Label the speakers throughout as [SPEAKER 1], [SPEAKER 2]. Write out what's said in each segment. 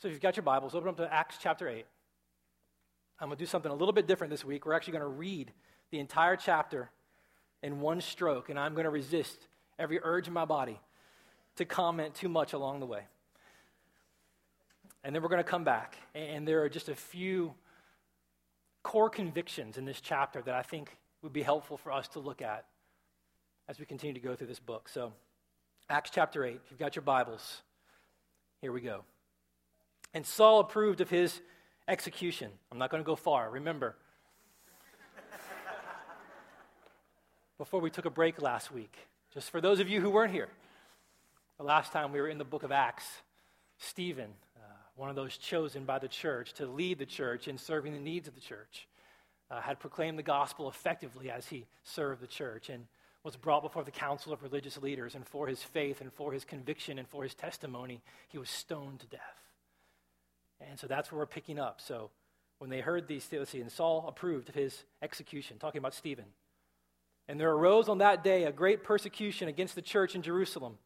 [SPEAKER 1] So if you've got your Bibles, open up to Acts chapter 8. I'm going to do something a little bit different this week. We're actually going to read the entire chapter in one stroke, and I'm going to resist every urge in my body to comment too much along the way. And then we're going to come back, and there are just a few core convictions in this chapter that I think would be helpful for us to look at as we continue to go through this book. So, Acts chapter 8, if you've got your Bibles, here we go. And Saul approved of his execution. I'm not going to go far, remember. Before we took a break last week, just for those of you who weren't here, the last time we were in the book of Acts, Stephen, uh, one of those chosen by the church to lead the church in serving the needs of the church, uh, had proclaimed the gospel effectively as he served the church and was brought before the council of religious leaders. And for his faith and for his conviction and for his testimony, he was stoned to death. And so that's where we're picking up. So when they heard these, let's see, and Saul approved of his execution, talking about Stephen. And there arose on that day a great persecution against the church in Jerusalem.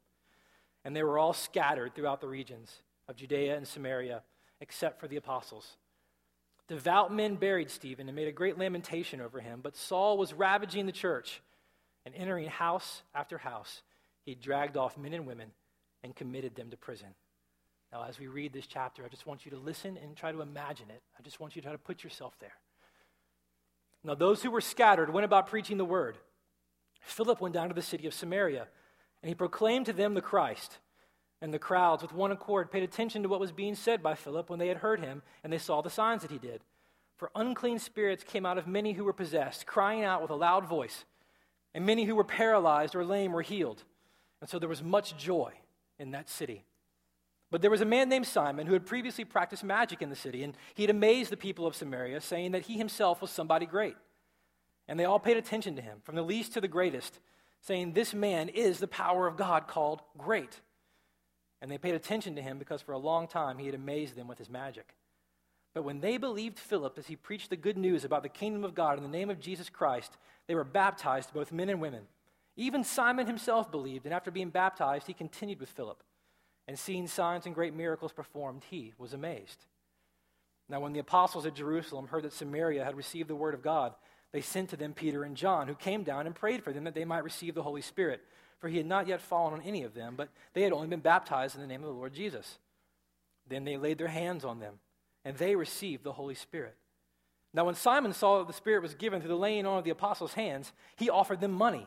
[SPEAKER 1] And they were all scattered throughout the regions of Judea and Samaria, except for the apostles. Devout men buried Stephen and made a great lamentation over him, but Saul was ravaging the church and entering house after house. He dragged off men and women and committed them to prison. Now, as we read this chapter, I just want you to listen and try to imagine it. I just want you to try to put yourself there. Now, those who were scattered went about preaching the word. Philip went down to the city of Samaria, and he proclaimed to them the Christ. And the crowds, with one accord, paid attention to what was being said by Philip when they had heard him, and they saw the signs that he did. For unclean spirits came out of many who were possessed, crying out with a loud voice, and many who were paralyzed or lame were healed. And so there was much joy in that city. But there was a man named Simon who had previously practiced magic in the city, and he had amazed the people of Samaria, saying that he himself was somebody great. And they all paid attention to him, from the least to the greatest, saying, This man is the power of God called great. And they paid attention to him because for a long time he had amazed them with his magic. But when they believed Philip as he preached the good news about the kingdom of God in the name of Jesus Christ, they were baptized, both men and women. Even Simon himself believed, and after being baptized, he continued with Philip and seeing signs and great miracles performed, he was amazed. Now, when the apostles at Jerusalem heard that Samaria had received the word of God, they sent to them Peter and John, who came down and prayed for them that they might receive the Holy Spirit. For he had not yet fallen on any of them, but they had only been baptized in the name of the Lord Jesus. Then they laid their hands on them, and they received the Holy Spirit. Now, when Simon saw that the Spirit was given through the laying on of the apostles' hands, he offered them money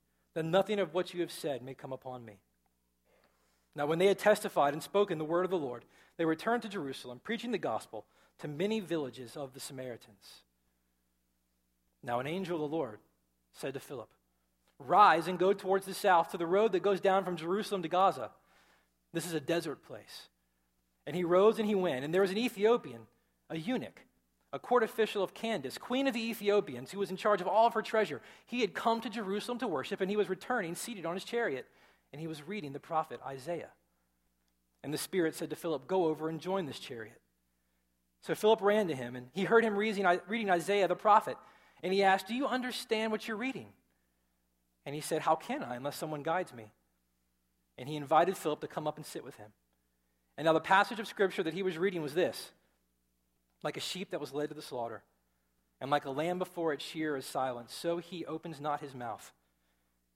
[SPEAKER 1] that nothing of what you have said may come upon me. Now, when they had testified and spoken the word of the Lord, they returned to Jerusalem, preaching the gospel to many villages of the Samaritans. Now, an angel of the Lord said to Philip, Rise and go towards the south to the road that goes down from Jerusalem to Gaza. This is a desert place. And he rose and he went, and there was an Ethiopian, a eunuch a court official of Candace, queen of the Ethiopians, who was in charge of all of her treasure. He had come to Jerusalem to worship, and he was returning seated on his chariot, and he was reading the prophet Isaiah. And the Spirit said to Philip, Go over and join this chariot. So Philip ran to him, and he heard him reading, Isaiah the prophet. And he asked, Do you understand what you're reading? And he said, How can I unless someone guides me? And he invited Philip to come up and sit with him. And now the passage of scripture that he was reading was this like a sheep that was led to the slaughter, and like a lamb before its shearer is silent, so he opens not his mouth.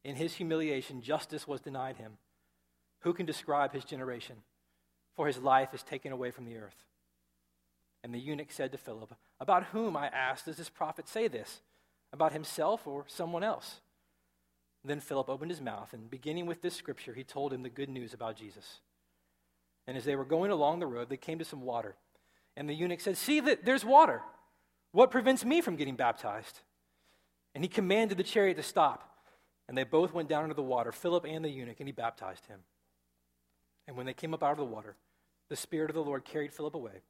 [SPEAKER 1] In his humiliation, justice was denied him. Who can describe his generation? For his life is taken away from the earth. And the eunuch said to Philip, About whom, I asked, does this prophet say this? About himself or someone else? Then Philip opened his mouth, and beginning with this scripture, he told him the good news about Jesus. And as they were going along the road, they came to some water. And the eunuch said, See, that there's water. What prevents me from getting baptized? And he commanded the chariot to stop. And they both went down into the water, Philip and the eunuch, and he baptized him. And when they came up out of the water, the Spirit of the Lord carried Philip away,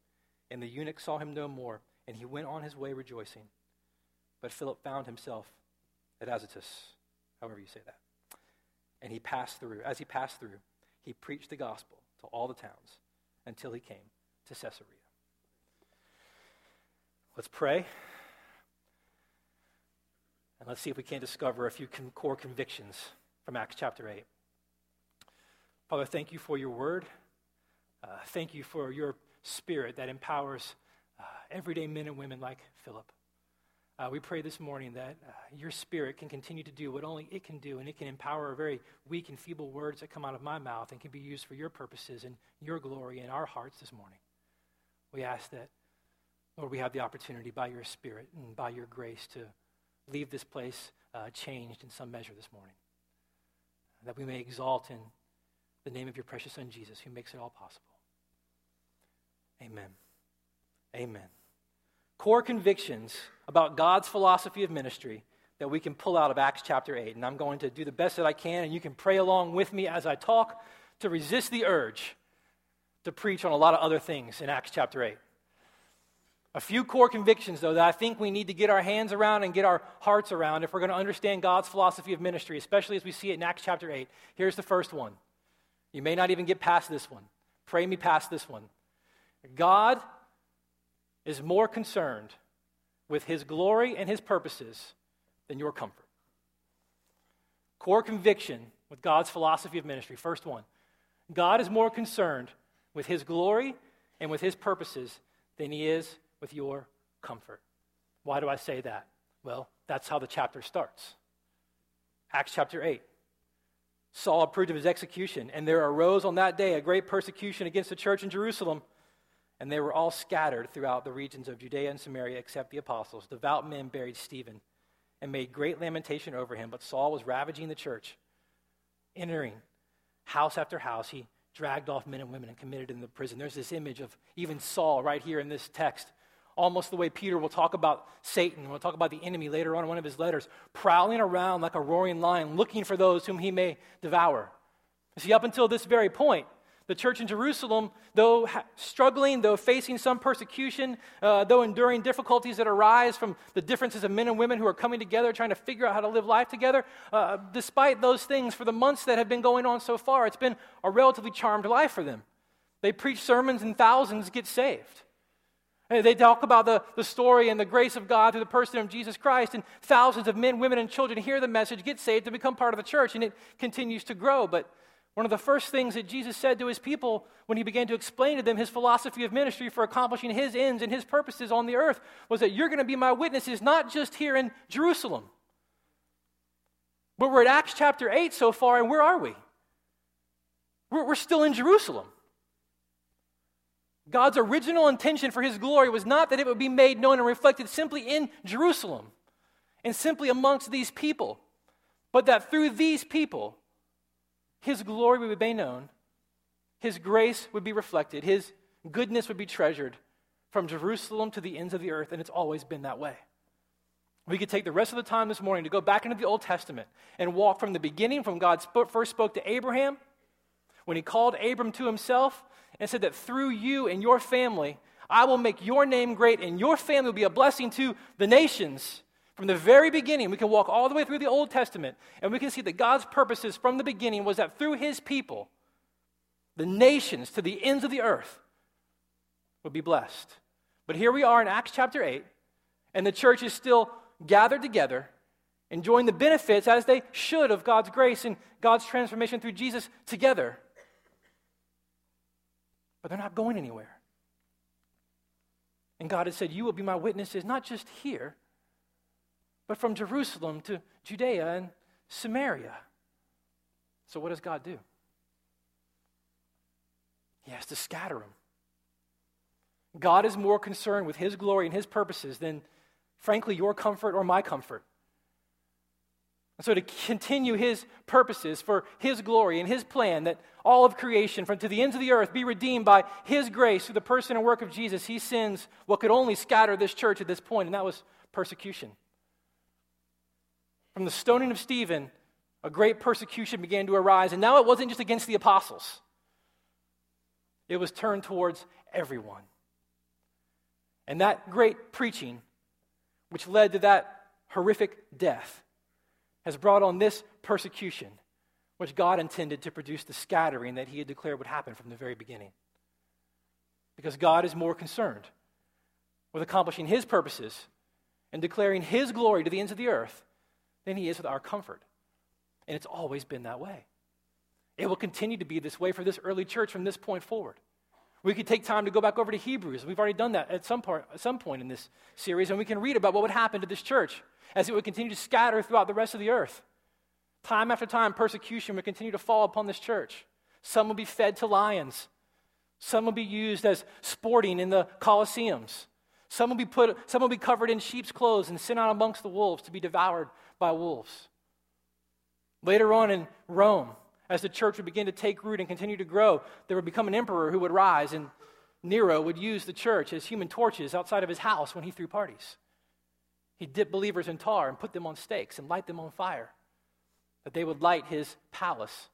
[SPEAKER 1] And the eunuch saw him no more, and he went on his way rejoicing. But Philip found himself at Azotus, however you say that. And he passed through. As he passed through, he preached the gospel to all the towns until he came to Caesarea. Let's pray. And let's see if we can't discover a few con- core convictions from Acts chapter 8. Father, thank you for your word. Uh, thank you for your spirit that empowers uh, everyday men and women like Philip. Uh, we pray this morning that uh, your spirit can continue to do what only it can do, and it can empower very weak and feeble words that come out of my mouth and can be used for your purposes and your glory in our hearts this morning. We ask that, Lord, we have the opportunity by your spirit and by your grace to leave this place uh, changed in some measure this morning. That we may exalt in the name of your precious Son, Jesus, who makes it all possible. Amen. Amen. Core convictions about God's philosophy of ministry that we can pull out of Acts chapter 8. And I'm going to do the best that I can, and you can pray along with me as I talk to resist the urge to preach on a lot of other things in Acts chapter 8. A few core convictions, though, that I think we need to get our hands around and get our hearts around if we're going to understand God's philosophy of ministry, especially as we see it in Acts chapter 8. Here's the first one. You may not even get past this one. Pray me past this one. God is more concerned with his glory and his purposes than your comfort. Core conviction with God's philosophy of ministry. First one God is more concerned with his glory and with his purposes than he is with your comfort. Why do I say that? Well, that's how the chapter starts. Acts chapter 8. Saul approved of his execution, and there arose on that day a great persecution against the church in Jerusalem, and they were all scattered throughout the regions of Judea and Samaria except the apostles. Devout men buried Stephen and made great lamentation over him, but Saul was ravaging the church. Entering house after house, he dragged off men and women and committed them to prison. There's this image of even Saul right here in this text almost the way Peter will talk about Satan. We'll talk about the enemy later on in one of his letters, prowling around like a roaring lion, looking for those whom he may devour. You see, up until this very point, the church in Jerusalem, though struggling, though facing some persecution, uh, though enduring difficulties that arise from the differences of men and women who are coming together trying to figure out how to live life together, uh, despite those things, for the months that have been going on so far, it's been a relatively charmed life for them. They preach sermons and thousands get saved. They talk about the, the story and the grace of God through the person of Jesus Christ, and thousands of men, women, and children hear the message, get saved, and become part of the church, and it continues to grow. But one of the first things that Jesus said to his people when he began to explain to them his philosophy of ministry for accomplishing his ends and his purposes on the earth was that you're going to be my witnesses, not just here in Jerusalem. But we're at Acts chapter 8 so far, and where are we? We're, we're still in Jerusalem. God's original intention for his glory was not that it would be made known and reflected simply in Jerusalem and simply amongst these people, but that through these people, his glory would be known, his grace would be reflected, his goodness would be treasured from Jerusalem to the ends of the earth, and it's always been that way. We could take the rest of the time this morning to go back into the Old Testament and walk from the beginning, from God first spoke to Abraham, when he called Abram to himself, and said that through you and your family, I will make your name great, and your family will be a blessing to the nations. From the very beginning, we can walk all the way through the Old Testament, and we can see that God's purposes from the beginning was that through his people, the nations to the ends of the earth would be blessed. But here we are in Acts chapter 8, and the church is still gathered together, enjoying the benefits as they should of God's grace and God's transformation through Jesus together but they're not going anywhere. And God has said, You will be my witnesses, not just here, but from Jerusalem to Judea and Samaria. So, what does God do? He has to scatter them. God is more concerned with His glory and His purposes than, frankly, your comfort or my comfort. And so, to continue his purposes for his glory and his plan that all of creation, from to the ends of the earth, be redeemed by his grace through the person and work of Jesus, he sends what could only scatter this church at this point, and that was persecution. From the stoning of Stephen, a great persecution began to arise, and now it wasn't just against the apostles, it was turned towards everyone. And that great preaching, which led to that horrific death, has brought on this persecution, which God intended to produce the scattering that He had declared would happen from the very beginning. Because God is more concerned with accomplishing His purposes and declaring His glory to the ends of the earth than He is with our comfort. And it's always been that way. It will continue to be this way for this early church from this point forward. We could take time to go back over to Hebrews. We've already done that at some, part, at some point in this series, and we can read about what would happen to this church as it would continue to scatter throughout the rest of the earth. Time after time, persecution would continue to fall upon this church. Some would be fed to lions. Some would be used as sporting in the Colosseums. Some will be, put, some will be covered in sheep's clothes and sent out amongst the wolves to be devoured by wolves. Later on in Rome, as the church would begin to take root and continue to grow, there would become an emperor who would rise, and Nero would use the church as human torches outside of his house when he threw parties. He'd dip believers in tar and put them on stakes and light them on fire, that they would light his palace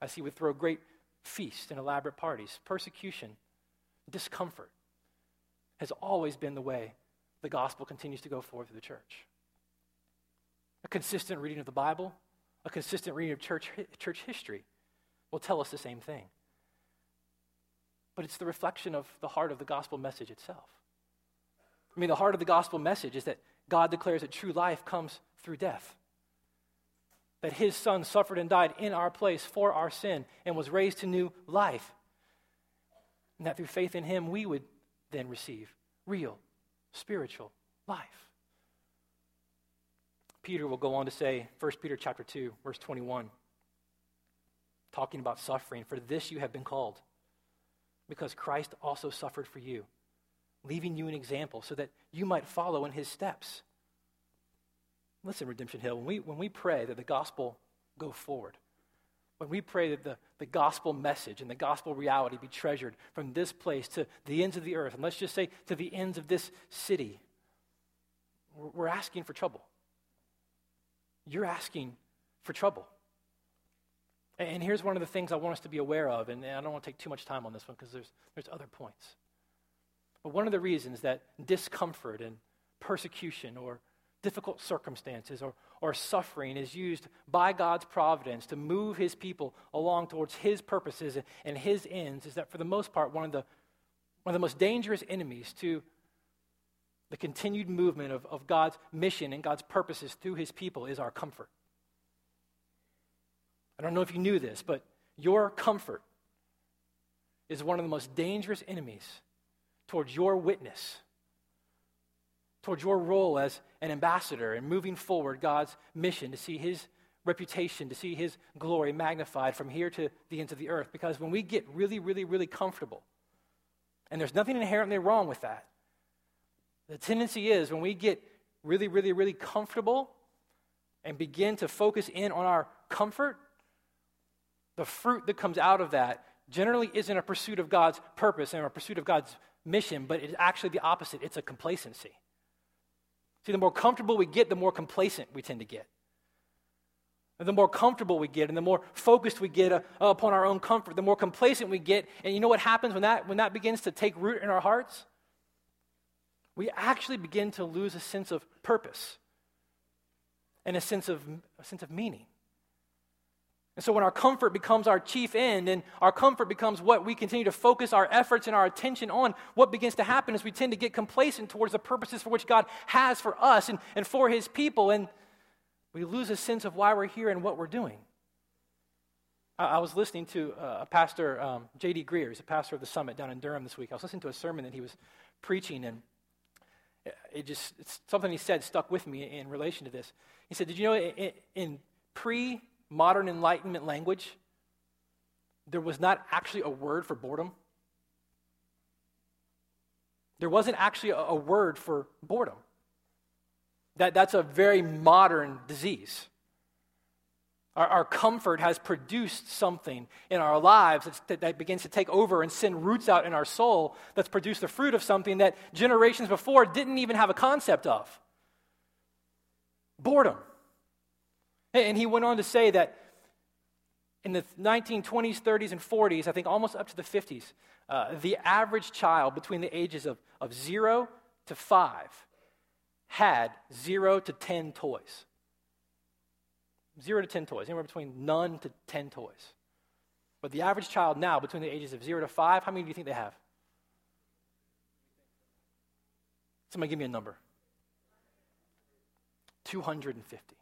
[SPEAKER 1] as he would throw great feasts and elaborate parties. Persecution, discomfort has always been the way the gospel continues to go forward through the church. A consistent reading of the Bible, a consistent reading of church, church history will tell us the same thing. But it's the reflection of the heart of the gospel message itself. I mean, the heart of the gospel message is that God declares that true life comes through death. That his son suffered and died in our place for our sin and was raised to new life. And that through faith in him, we would then receive real spiritual life. Peter will go on to say, 1 Peter chapter 2, verse 21, talking about suffering, for this you have been called, because Christ also suffered for you, leaving you an example so that you might follow in his steps. Listen, Redemption Hill, when we, when we pray that the gospel go forward, when we pray that the, the gospel message and the gospel reality be treasured from this place to the ends of the earth, and let's just say to the ends of this city, we're, we're asking for trouble you're asking for trouble. And here's one of the things I want us to be aware of, and I don't want to take too much time on this one because there's, there's other points. But one of the reasons that discomfort and persecution or difficult circumstances or, or suffering is used by God's providence to move his people along towards his purposes and his ends is that for the most part, one of the, one of the most dangerous enemies to the continued movement of, of God's mission and God's purposes through his people is our comfort. I don't know if you knew this, but your comfort is one of the most dangerous enemies towards your witness, towards your role as an ambassador and moving forward God's mission to see his reputation, to see his glory magnified from here to the ends of the earth. Because when we get really, really, really comfortable, and there's nothing inherently wrong with that, the tendency is when we get really, really, really comfortable and begin to focus in on our comfort, the fruit that comes out of that generally isn't a pursuit of God's purpose and a pursuit of God's mission, but it's actually the opposite. It's a complacency. See, the more comfortable we get, the more complacent we tend to get. And the more comfortable we get and the more focused we get uh, upon our own comfort, the more complacent we get. And you know what happens when that, when that begins to take root in our hearts? We actually begin to lose a sense of purpose and a sense of, a sense of meaning. And so, when our comfort becomes our chief end and our comfort becomes what we continue to focus our efforts and our attention on, what begins to happen is we tend to get complacent towards the purposes for which God has for us and, and for His people, and we lose a sense of why we're here and what we're doing. I, I was listening to uh, a pastor, um, J.D. Greear, he's a pastor of the Summit down in Durham this week. I was listening to a sermon that he was preaching, and it just it's something he said stuck with me in relation to this. He said, "Did you know in, in pre-modern Enlightenment language, there was not actually a word for boredom? There wasn't actually a, a word for boredom. That, that's a very modern disease. Our, our comfort has produced something in our lives that, that begins to take over and send roots out in our soul that's produced the fruit of something that generations before didn't even have a concept of boredom. And he went on to say that In the 1920s, 30s, and 40s, I think almost up to the 50s, uh, the average child between the ages of, of zero to five had zero to 10 toys. Zero to 10 toys, anywhere between none to 10 toys. But the average child now, between the ages of zero to five, how many do you think they have? Somebody give me a number 250.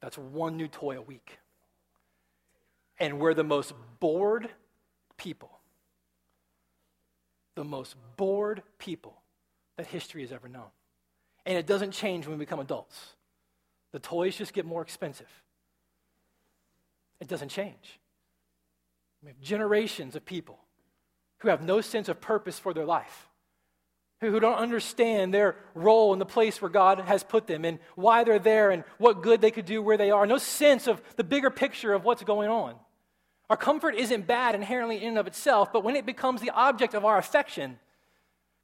[SPEAKER 1] That's one new toy a week. And we're the most bored people. The most bored people that history has ever known. And it doesn't change when we become adults. The toys just get more expensive. It doesn't change. We have generations of people who have no sense of purpose for their life, who, don't understand their role in the place where God has put them and why they're there and what good they could do where they are. No sense of the bigger picture of what's going on. Our comfort isn't bad inherently in and of itself, but when it becomes the object of our affection,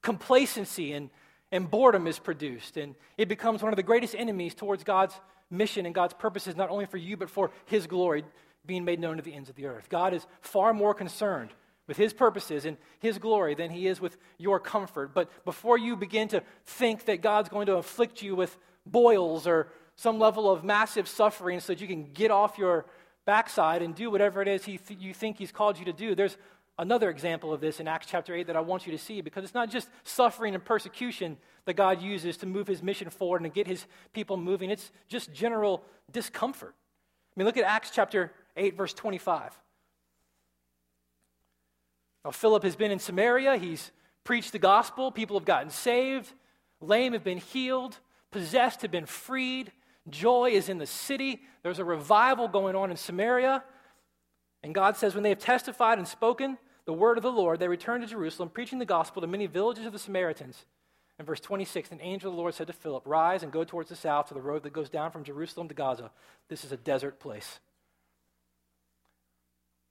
[SPEAKER 1] complacency and, and boredom is produced. And it becomes one of the greatest enemies towards God's mission and God's purposes, not only for you, but for His glory being made known to the ends of the earth. God is far more concerned with His purposes and His glory than He is with your comfort. But before you begin to think that God's going to afflict you with boils or some level of massive suffering so that you can get off your backside and do whatever it is he th- you think He's called you to do, there's another example of this in Acts chapter 8 that I want you to see because it's not just suffering and persecution that God uses to move his mission forward and to get his people moving, it's just general discomfort. I mean, look at Acts chapter 8, verse 25. Now, Philip has been in Samaria, he's preached the gospel, people have gotten saved, lame have been healed, possessed have been freed, joy is in the city. There's a revival going on in Samaria. And God says, when they have testified and spoken the word of the Lord, they returned to Jerusalem, preaching the gospel to many villages of the Samaritans. In verse 26, an angel of the Lord said to Philip, Rise and go towards the south to the road that goes down from Jerusalem to Gaza. This is a desert place.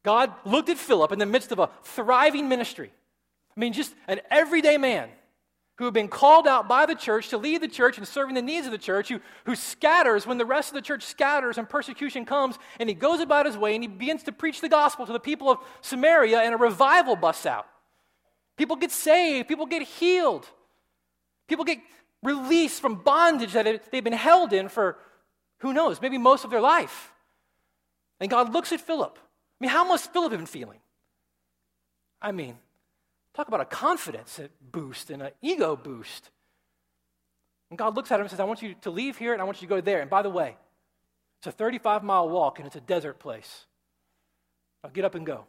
[SPEAKER 1] God looked at Philip in the midst of a thriving ministry. I mean, just an everyday man who have been called out by the church to lead the church and serving the needs of the church, who, who scatters when the rest of the church scatters and persecution comes, and he goes about his way and he begins to preach the gospel to the people of Samaria, and a revival busts out. People get saved, people get healed, people get released from bondage that they've been held in for who knows, maybe most of their life. And God looks at Philip. I mean, how must Philip have been feeling? I mean, Talk about a confidence boost and an ego boost. And God looks at him and says, I want you to leave here and I want you to go there. And by the way, it's a 35 mile walk and it's a desert place. Now get up and go.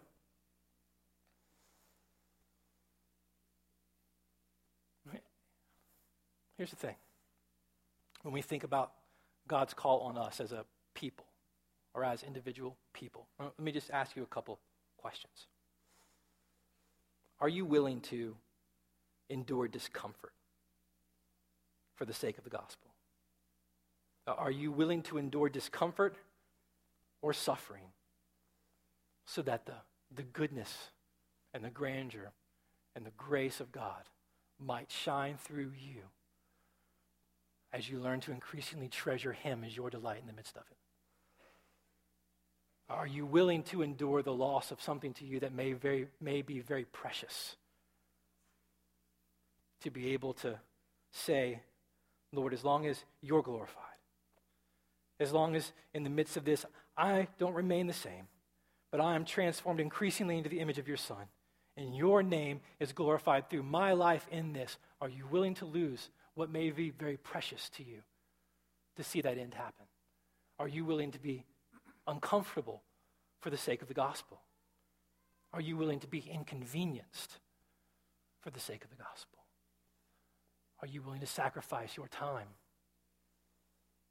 [SPEAKER 1] Here's the thing when we think about God's call on us as a people or as individual people, let me just ask you a couple questions. Are you willing to endure discomfort for the sake of the gospel? Uh, are you willing to endure discomfort or suffering so that the, the goodness and the grandeur and the grace of God might shine through you as you learn to increasingly treasure Him as your delight in the midst of it? Are you willing to endure the loss of something to you that may, very, may be very precious? To be able to say, Lord, as long as you're glorified, as long as in the midst of this I don't remain the same, but I am transformed increasingly into the image of your Son, and your name is glorified through my life in this, are you willing to lose what may be very precious to you to see that end happen? Are you willing to be uncomfortable for the sake of the gospel? Are you willing to be inconvenienced for the sake of the gospel? Are you willing to sacrifice your time?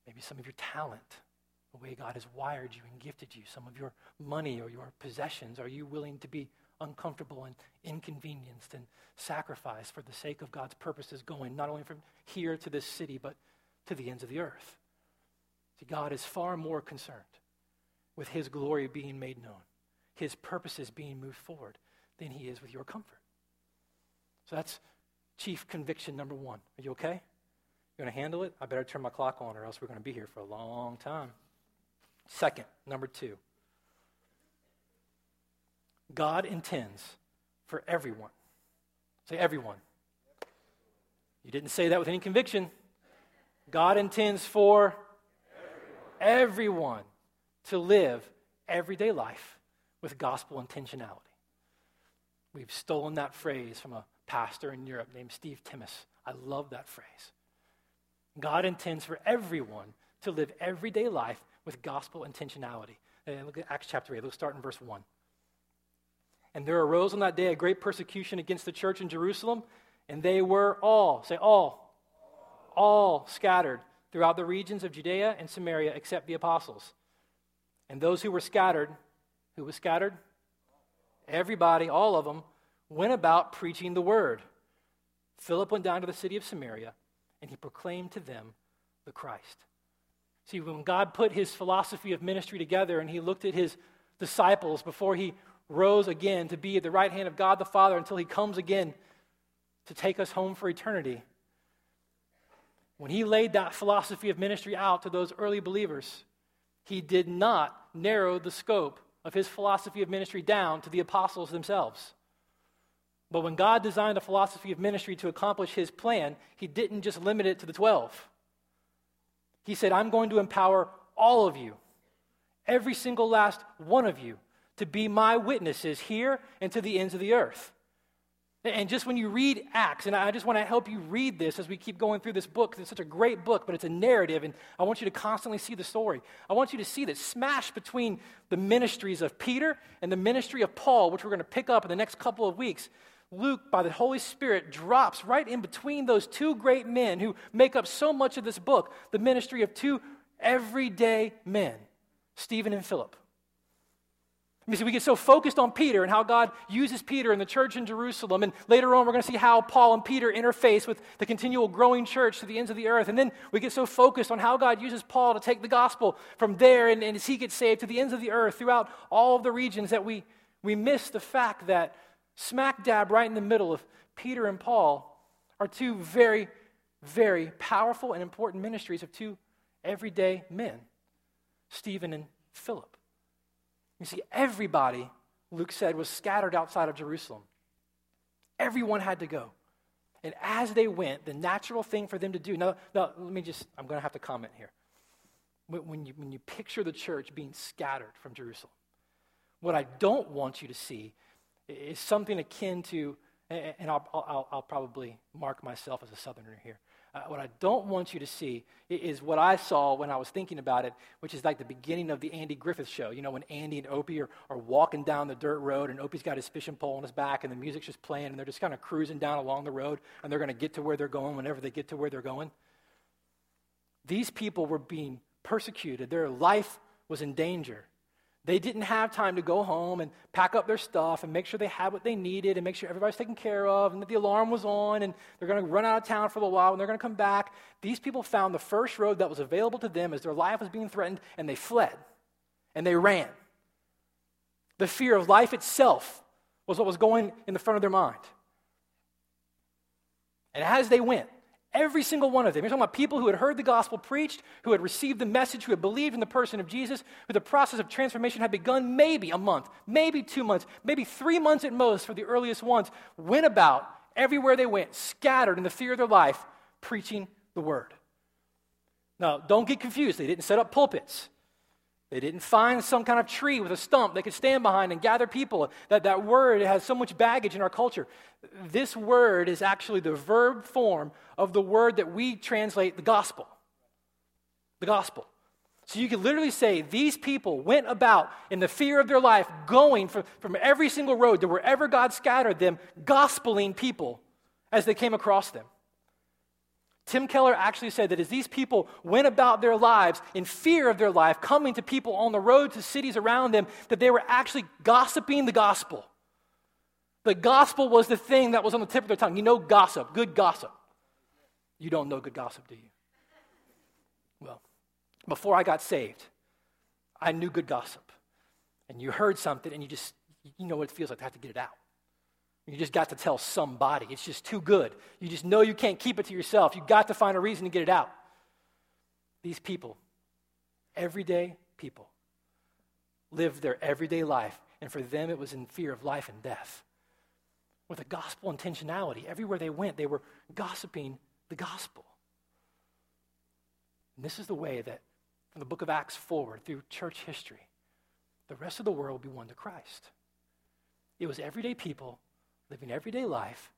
[SPEAKER 1] Maybe some of your talent, the way God has wired you and gifted you, some of your money or your possessions. Are you willing to be uncomfortable and inconvenienced and sacrificed for the sake of God's purposes going not only from here to this city, but to the ends of the earth? See, God is far more concerned with His glory being made known, His purposes being moved forward, than He is with your comfort. So that's chief conviction number one. Are you okay? You going to handle it? I better turn my clock on, or else we're going to be here for a long time. Second, number two, God intends for everyone. Say everyone. You didn't say that with any conviction. God intends for everyone, everyone to live everyday life with gospel intentionality. We've stolen that phrase from a pastor in Europe named Steve Timmis. I love that phrase. God intends for everyone to live everyday life with gospel intentionality. And look at Acts chapter 8. Let's start in verse 1. And there arose on that day a great persecution against the church in Jerusalem, and they were all, say all, all scattered throughout the regions of Judea and Samaria except the apostles. And those who were scattered, who was scattered? Everybody, all of them, went about preaching the word. Philip went down to the city of Samaria, and he proclaimed to them the Christ. See, when God put his philosophy of ministry together and he looked at his disciples before he rose again to be at the right hand of God the Father until he comes again to take us home for eternity, when he laid that philosophy of ministry out to those early believers, he did not narrow the scope of his philosophy of ministry down to the apostles themselves. But when God designed a philosophy of ministry to accomplish his plan, he didn't just limit it to the 12. He said, I'm going to empower all of you, every single last one of you, to be my witnesses here and to the ends of the earth. And just when you read Acts, and I just want to help you read this as we keep going through this book, it's such a great book, but it's a narrative, and I want you to constantly see the story. I want you to see that smash between the ministries of Peter and the ministry of Paul, which we're going to pick up in the next couple of weeks. Luke, by the Holy Spirit, drops right in between those two great men who make up so much of this book the ministry of two everyday men, Stephen and Philip. You see, we get so focused on Peter and how God uses Peter in the church in Jerusalem. And later on, we're going to see how Paul and Peter interface with the continual growing church to the ends of the earth. And then we get so focused on how God uses Paul to take the gospel from there and, and as he gets saved to the ends of the earth throughout all of the regions that we, we miss the fact that smack dab right in the middle of Peter and Paul are two very, very powerful and important ministries of two everyday men, Stephen and Philip. You see, everybody, Luke said, was scattered outside of Jerusalem. Everyone had to go. And as they went, the natural thing for them to do. Now, now let me just, I'm going to have to comment here. When you, when you picture the church being scattered from Jerusalem, what I don't want you to see is something akin to, and I'll, I'll, I'll probably mark myself as a southerner here. Uh, what I don't want you to see is what I saw when I was thinking about it, which is like the beginning of the Andy Griffith show. You know, when Andy and Opie are, are walking down the dirt road and Opie's got his fishing pole on his back and the music's just playing and they're just kind of cruising down along the road and they're going to get to where they're going whenever they get to where they're going. These people were being persecuted, their life was in danger. They didn't have time to go home and pack up their stuff and make sure they had what they needed and make sure everybody's taken care of and that the alarm was on and they're going to run out of town for a little while and they're going to come back. These people found the first road that was available to them as their life was being threatened and they fled and they ran. The fear of life itself was what was going in the front of their mind. And as they went, Every single one of them. You're talking about people who had heard the gospel preached, who had received the message, who had believed in the person of Jesus, who the process of transformation had begun maybe a month, maybe two months, maybe three months at most for the earliest ones, went about everywhere they went, scattered in the fear of their life, preaching the word. Now, don't get confused. They didn't set up pulpits. They didn't find some kind of tree with a stump they could stand behind and gather people. That, that word has so much baggage in our culture. This word is actually the verb form of the word that we translate the gospel. The gospel. So you could literally say these people went about in the fear of their life, going from, from every single road to wherever God scattered them, gospeling people as they came across them. Tim Keller actually said that as these people went about their lives in fear of their life, coming to people on the road to cities around them, that they were actually gossiping the gospel. The gospel was the thing that was on the tip of their tongue. You know gossip, good gossip. You don't know good gossip, do you? Well, before I got saved, I knew good gossip. And you heard something and you just, you know what it feels like to have to get it out. You just got to tell somebody. It's just too good. You just know you can't keep it to yourself. You got to find a reason to get it out. These people, everyday people, lived their everyday life, and for them it was in fear of life and death. With a gospel intentionality, everywhere they went, they were gossiping the gospel. And this is the way that, from the book of Acts forward through church history, the rest of the world will be won to Christ. It was everyday people living everyday life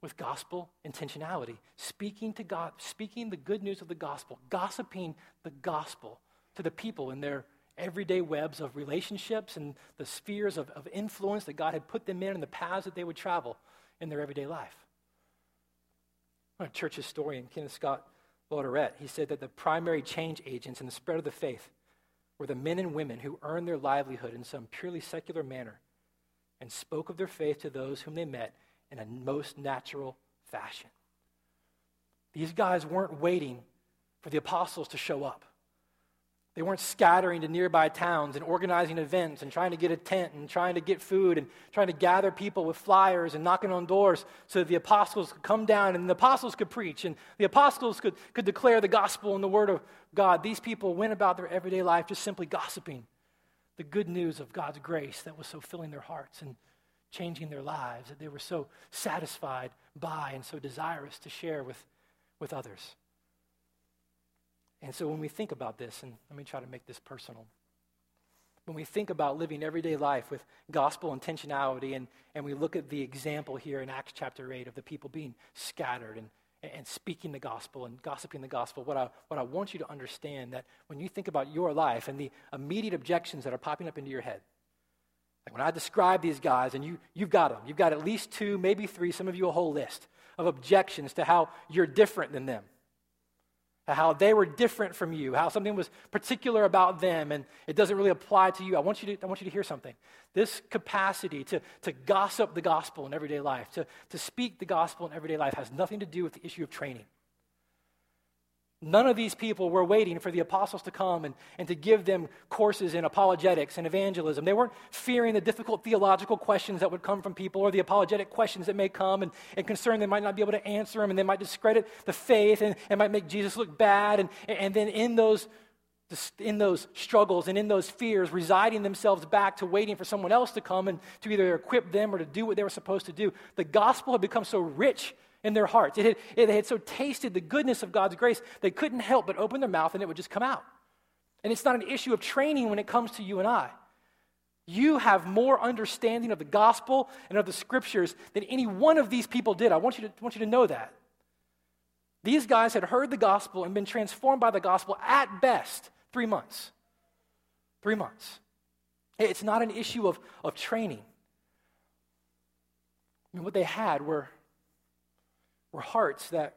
[SPEAKER 1] with gospel intentionality, speaking to God, speaking the good news of the gospel, gossiping the gospel to the people in their everyday webs of relationships and the spheres of, of influence that God had put them in and the paths that they would travel in their everyday life. A church historian, Kenneth Scott Latourette, he said that the primary change agents in the spread of the faith were the men and women who earned their livelihood in some purely secular manner and spoke of their faith to those whom they met in a most natural fashion. These guys weren't waiting for the apostles to show up. They weren't scattering to nearby towns and organizing events and trying to get a tent and trying to get food and trying to gather people with flyers and knocking on doors so that the apostles could come down and the apostles could preach and the apostles could, could declare the gospel and the word of God. These people went about their everyday life just simply gossiping the good news of God's grace that was so filling their hearts and changing their lives that they were so satisfied by and so desirous to share with, with others. And so when we think about this, and let me try to make this personal. When we think about living everyday life with gospel intentionality, and, and we look at the example here in Acts chapter 8 of the people being scattered and, and speaking the gospel and gossiping the gospel, what I, what I want you to understand that when you think about your life and the immediate objections that are popping up into your head, like when I describe these guys, and you, you've got them, you've got at least two, maybe three, some of you a whole list of objections to how you're different than them, how they were different from you, how something was particular about them and it doesn't really apply to you. I want you to, I want you to hear something. This capacity to, to gossip the gospel in everyday life, to, to speak the gospel in everyday life, has nothing to do with the issue of training. None of these people were waiting for the apostles to come and, and to give them courses in apologetics and evangelism. They weren't fearing the difficult theological questions that would come from people or the apologetic questions that may come and, and concerned they might not be able to answer them and they might discredit the faith and, and might make Jesus look bad. And, and then in those, in those struggles and in those fears, residing themselves back to waiting for someone else to come and to either equip them or to do what they were supposed to do, the gospel had become so rich in their hearts. It had, it had so tasted the goodness of God's grace, they couldn't help but open their mouth and it would just come out. And it's not an issue of training when it comes to you and I. You have more understanding of the gospel and of the scriptures than any one of these people did. I want you to, want you to know that. These guys had heard the gospel and been transformed by the gospel at best three months. Three months. It's not an issue of, of training. I mean, what they had were were hearts that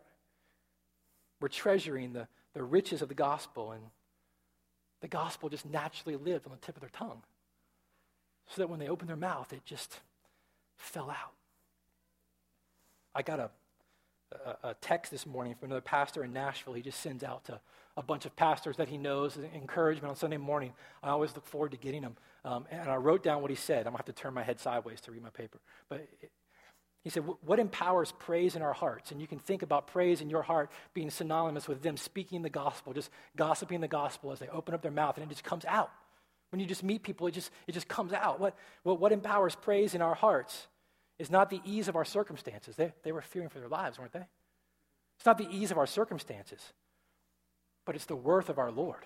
[SPEAKER 1] were treasuring the, the riches of the gospel, and the gospel just naturally lived on the tip of their tongue. So that when they opened their mouth, it just fell out. I got a, a, a text this morning from another pastor in Nashville. He just sends out to a bunch of pastors that he knows, encouragement on Sunday morning. I always look forward to getting them. Um, and I wrote down what he said. I'm going to have to turn my head sideways to read my paper. But he said, What empowers praise in our hearts? And you can think about praise in your heart being synonymous with them speaking the gospel, just gossiping the gospel as they open up their mouth, and it just comes out. When you just meet people, it just, it just comes out. What, what, what empowers praise in our hearts is not the ease of our circumstances. They, they were fearing for their lives, weren't they? It's not the ease of our circumstances, but it's the worth of our Lord.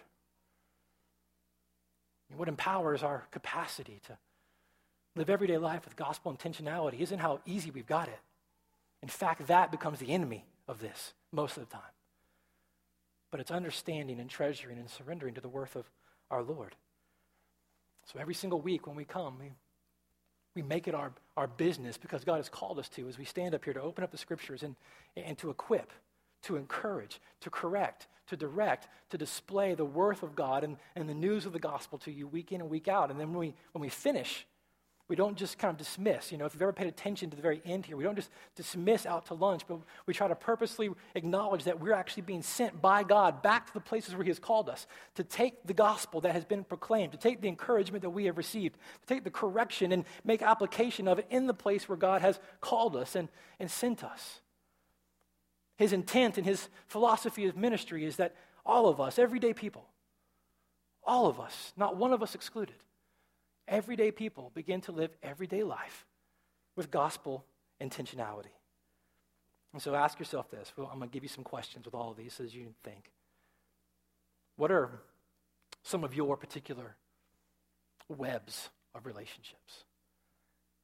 [SPEAKER 1] What empowers our capacity to live everyday life with gospel intentionality isn't how easy we've got it. In fact, that becomes the enemy of this most of the time. But it's understanding and treasuring and surrendering to the worth of our Lord. So every single week when we come, we, we make it our, our business because God has called us to as we stand up here to open up the scriptures and, and to equip, to encourage, to correct, to direct, to display the worth of God and, and the news of the gospel to you week in and week out. And then when we, when we finish, we don't just kind of dismiss. You know, if you've ever paid attention to the very end here, we don't just dismiss out to lunch, but we try to purposely acknowledge that we're actually being sent by God back to the places where He has called us to take the gospel that has been proclaimed, to take the encouragement that we have received, to take the correction and make application of it in the place where God has called us and, and sent us. His intent and His philosophy of ministry is that all of us, everyday people, all of us, not one of us excluded, everyday people begin to live everyday life with gospel intentionality. And so ask yourself this. Well, I'm going to give you some questions with all of these as you think. What are some of your particular webs of relationships?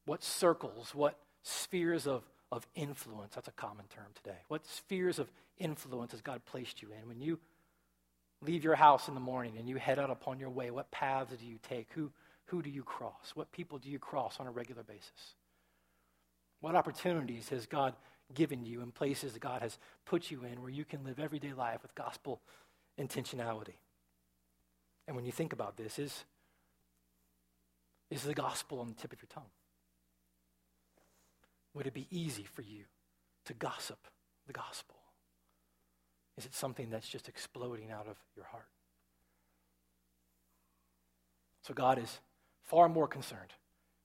[SPEAKER 1] What circles, what spheres of, of influence, that's a common term today. What spheres of influence has God placed you in? When you leave your house in the morning and you head out upon your way, what paths do you take? Who, who do you cross? What people do you cross on a regular basis? What opportunities has God given you in places that God has put you in where you can live everyday life with gospel intentionality? And when you think about this, is, is the gospel on the tip of your tongue? Would it be easy for you to gossip the gospel? Is it something that's just exploding out of your heart? So God is far more concerned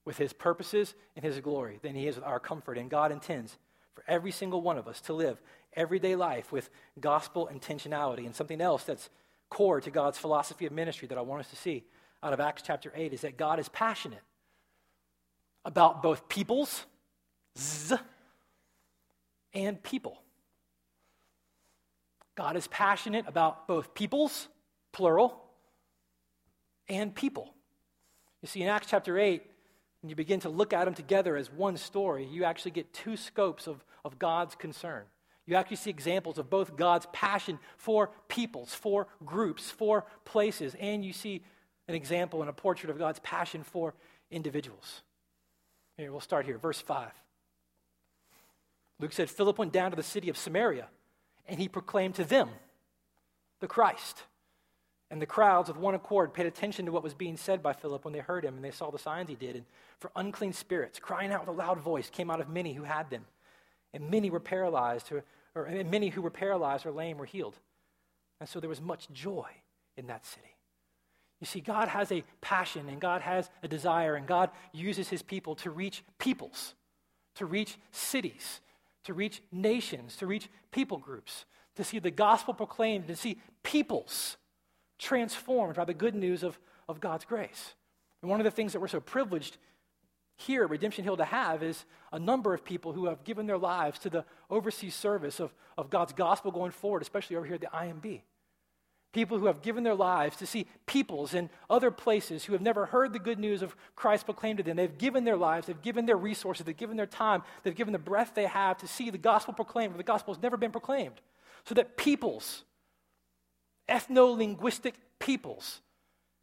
[SPEAKER 1] with his purposes and his glory than he is with our comfort. And God intends for every single one of us to live everyday life with gospel intentionality. And something else that's core to God's philosophy of ministry that I want us to see out of Acts chapter 8 is that God is passionate about both peoples z, and people. God is passionate about both peoples, plural, and people. You see, in Acts chapter 8, when you begin to look at them together as one story, you actually get two scopes of, of God's concern. You actually see examples of both God's passion for peoples, for groups, for places, and you see an example and a portrait of God's passion for individuals. Here, we'll start here, verse 5. Luke said, Philip went down to the city of Samaria, and he proclaimed to them the Christ. And the crowds, with one accord, paid attention to what was being said by Philip when they heard him and they saw the signs he did. And for unclean spirits, crying out with a loud voice, came out of many who had them. And many were paralyzed, or, or many who were paralyzed or lame were healed. And so there was much joy in that city. You see, God has a passion and God has a desire, and God uses his people to reach peoples, to reach cities, to reach nations, to reach people groups, to see the gospel proclaimed, to see peoples transformed by the good news of, of God's grace. And one of the things that we're so privileged here at Redemption Hill to have is a number of people who have given their lives to the overseas service of, of God's gospel going forward, especially over here at the IMB people who have given their lives to see peoples in other places who have never heard the good news of Christ proclaimed to them. They've given their lives, they've given their resources, they've given their time, they've given the breath they have to see the gospel proclaimed where the gospel has never been proclaimed. So that peoples, ethno linguistic peoples,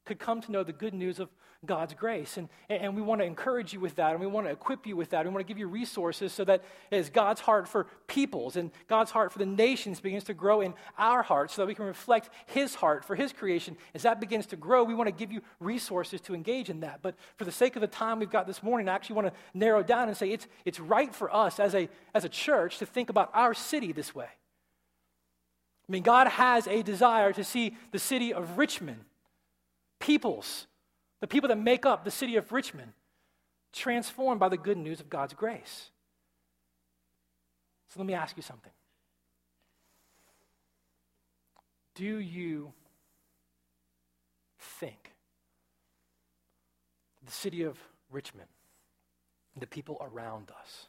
[SPEAKER 1] could come to know the good news of God's grace. And, and we want to encourage you with that, and we want to equip you with that. We want to give you resources so that as God's heart for peoples and God's heart for the nations begins to grow in our hearts, so that we can reflect His heart for His creation, as that begins to grow, we want to give you resources to engage in that. But for the sake of the time we've got this morning, I actually want to narrow down and say it's, it's right for us as a, as a church to think about our city this way. I mean, God has a desire to see the city of Richmond peoples, the people that make up the city of Richmond, transformed by the good news of God's grace. So let me ask you something. Do you think the city of Richmond, the people around us,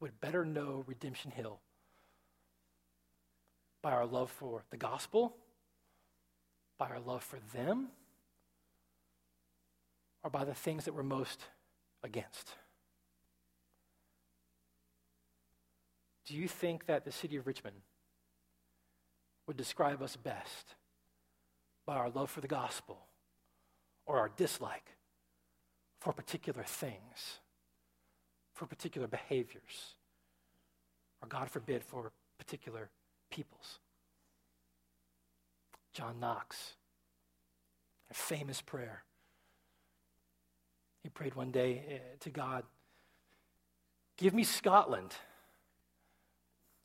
[SPEAKER 1] would better know Redemption Hill by our love for the gospel by our love for them or by the things that we're most against? Do you think that the city of Richmond would describe us best by our love for the gospel or our dislike for particular things, for particular behaviors, or God forbid, for particular peoples? John Knox, a famous prayer. He prayed one day eh, to God, Give me Scotland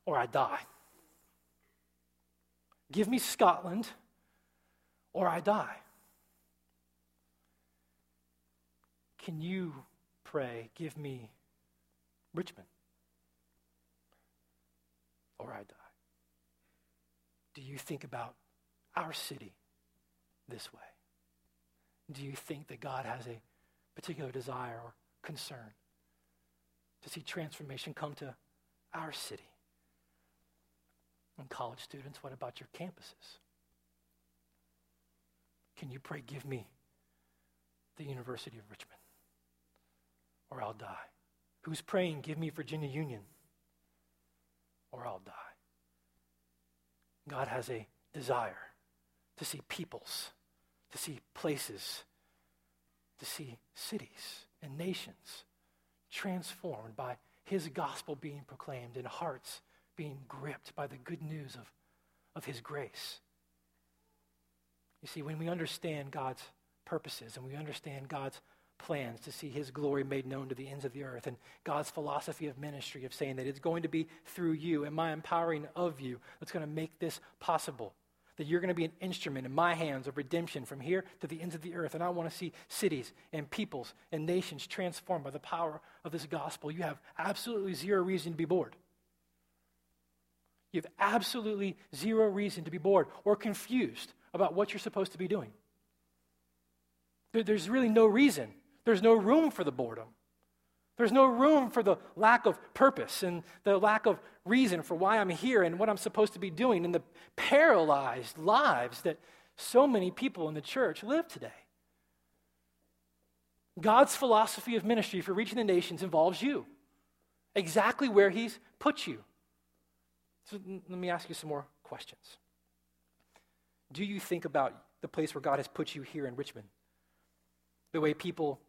[SPEAKER 1] or I die. Give me Scotland or I die. Can you pray, Give me Richmond or I die? Do you think about our city this way. do you think that God has a particular desire or concern to see transformation come to our city? And college students, what about your campuses? Can you pray, give me the University of Richmond, or I'll die? Who's praying, give me Virginia Union, or I'll die? God has a desire to see peoples, to see places, to see cities and nations transformed by his gospel being proclaimed and hearts being gripped by the good news of, of his grace. You see, when we understand God's purposes and we understand God's plans to see his glory made known to the ends of the earth and God's philosophy of ministry of saying that it's going to be through you and my empowering of you that's going to make this possible. That you're going to be an instrument in my hands of redemption from here to the ends of the earth. And I want to see cities and peoples and nations transformed by the power of this gospel. You have absolutely zero reason to be bored. You have absolutely zero reason to be bored or confused about what you're supposed to be doing. There's really no reason. There's no room for the boredom. There's no room for the lack of purpose and the lack of reason for why I'm here and what I'm supposed to be doing and the paralyzed lives that so many people in the church live today. God's philosophy of ministry for reaching the nations involves you, exactly where He's put you. So let me ask you some more questions. Do you think about the place where God has put you here in Richmond? The way people,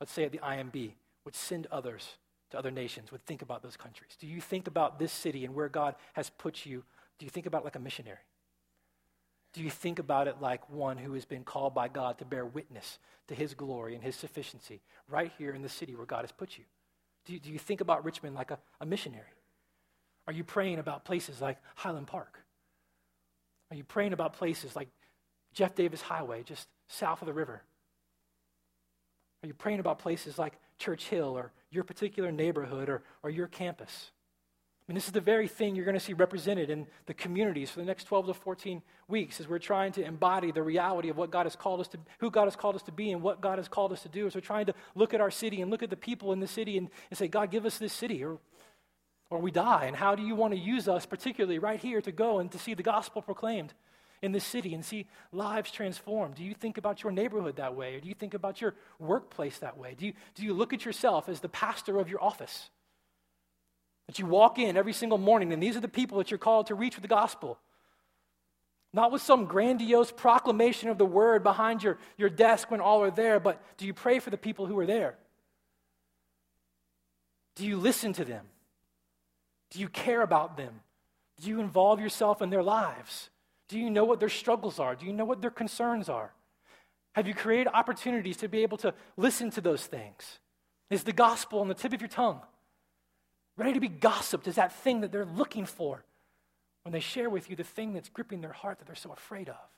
[SPEAKER 1] let's say at the IMB, would send others to other nations, would think about those countries. Do you think about this city and where God has put you? Do you think about like a missionary? Do you think about it like one who has been called by God to bear witness to his glory and his sufficiency right here in the city where God has put you? Do you, do you think about Richmond like a, a missionary? Are you praying about places like Highland Park? Are you praying about places like Jeff Davis Highway, just south of the river? Are you praying about places like Church Hill or your particular neighborhood or, or your campus? I mean, this is the very thing you're going to see represented in the communities for the next 12 to 14 weeks as we're trying to embody the reality of what God has called us to, who God has called us to be and what God has called us to do. As we're trying to look at our city and look at the people in the city and, and say, God, give us this city or, or we die. And how do you want to use us, particularly right here, to go and to see the gospel proclaimed? In the city and see lives transformed? Do you think about your neighborhood that way? Or do you think about your workplace that way? Do you, do you look at yourself as the pastor of your office? That you walk in every single morning and these are the people that you're called to reach with the gospel. Not with some grandiose proclamation of the word behind your, your desk when all are there, but do you pray for the people who are there? Do you listen to them? Do you care about them? Do you involve yourself in their lives? Do you know what their struggles are? Do you know what their concerns are? Have you created opportunities to be able to listen to those things? Is the gospel on the tip of your tongue? Ready to be gossiped is that thing that they're looking for when they share with you the thing that's gripping their heart that they're so afraid of.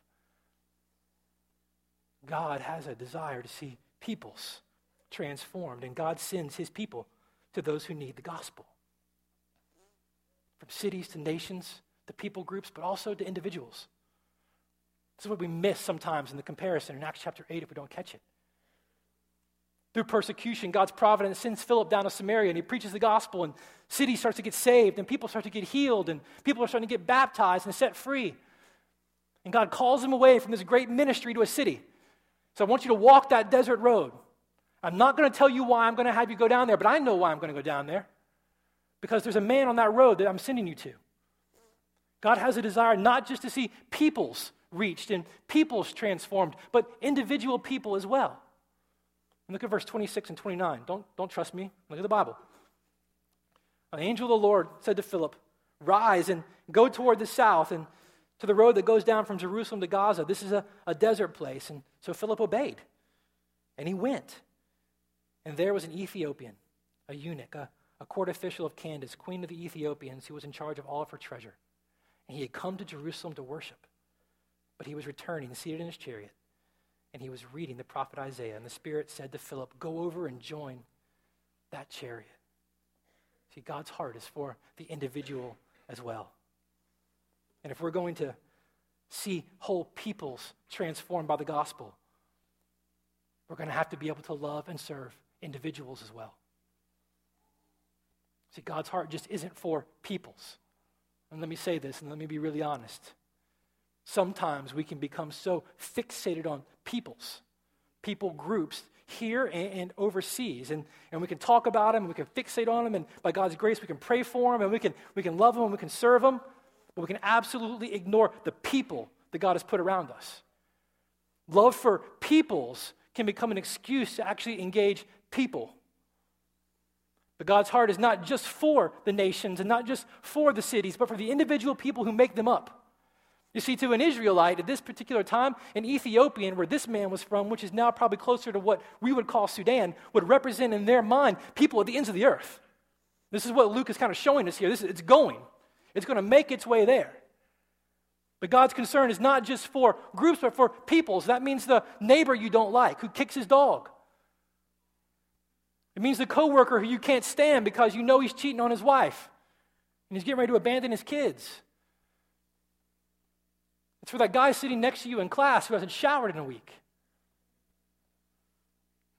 [SPEAKER 1] God has a desire to see peoples transformed, and God sends his people to those who need the gospel. From cities to nations, to people groups, but also to individuals. This is what we miss sometimes in the comparison in Acts chapter 8 if we don't catch it. Through persecution, God's providence sends Philip down to Samaria and he preaches the gospel, and city starts to get saved, and people start to get healed, and people are starting to get baptized and set free. And God calls him away from this great ministry to a city. So I want you to walk that desert road. I'm not going to tell you why I'm going to have you go down there, but I know why I'm going to go down there. Because there's a man on that road that I'm sending you to. God has a desire not just to see peoples reached and peoples transformed, but individual people as well. And look at verse 26 and 29. Don't, don't trust me. Look at the Bible. An angel of the Lord said to Philip, Rise and go toward the south and to the road that goes down from Jerusalem to Gaza. This is a, a desert place. And so Philip obeyed. And he went. And there was an Ethiopian, a eunuch, a, a court official of Candace, queen of the Ethiopians, who was in charge of all of her treasure. And he had come to Jerusalem to worship. But he was returning, seated in his chariot, and he was reading the prophet Isaiah. And the Spirit said to Philip, Go over and join that chariot. See, God's heart is for the individual as well. And if we're going to see whole peoples transformed by the gospel, we're going to have to be able to love and serve individuals as well. See, God's heart just isn't for peoples. And let me say this, and let me be really honest. Sometimes we can become so fixated on peoples, people groups here and, and, overseas. And, and we can talk about them, we can fixate on them, and by God's grace, we can pray for them, and we can, we can love them, and we can serve them. But we can absolutely ignore the people that God has put around us. Love for peoples can become an excuse to actually engage people. But God's heart is not just for the nations and not just for the cities, but for the individual people who make them up. You see, to an Israelite at this particular time, an Ethiopian, where this man was from, which is now probably closer to what we would call Sudan, would represent in their mind people at the ends of the earth. This is what Luke is kind of showing us here. This is, it's going, it's going to make its way there. But God's concern is not just for groups, but for peoples. That means the neighbor you don't like who kicks his dog. It means the coworker who you can't stand because you know he's cheating on his wife and he's getting ready to abandon his kids. It's for that guy sitting next to you in class who hasn't showered in a week.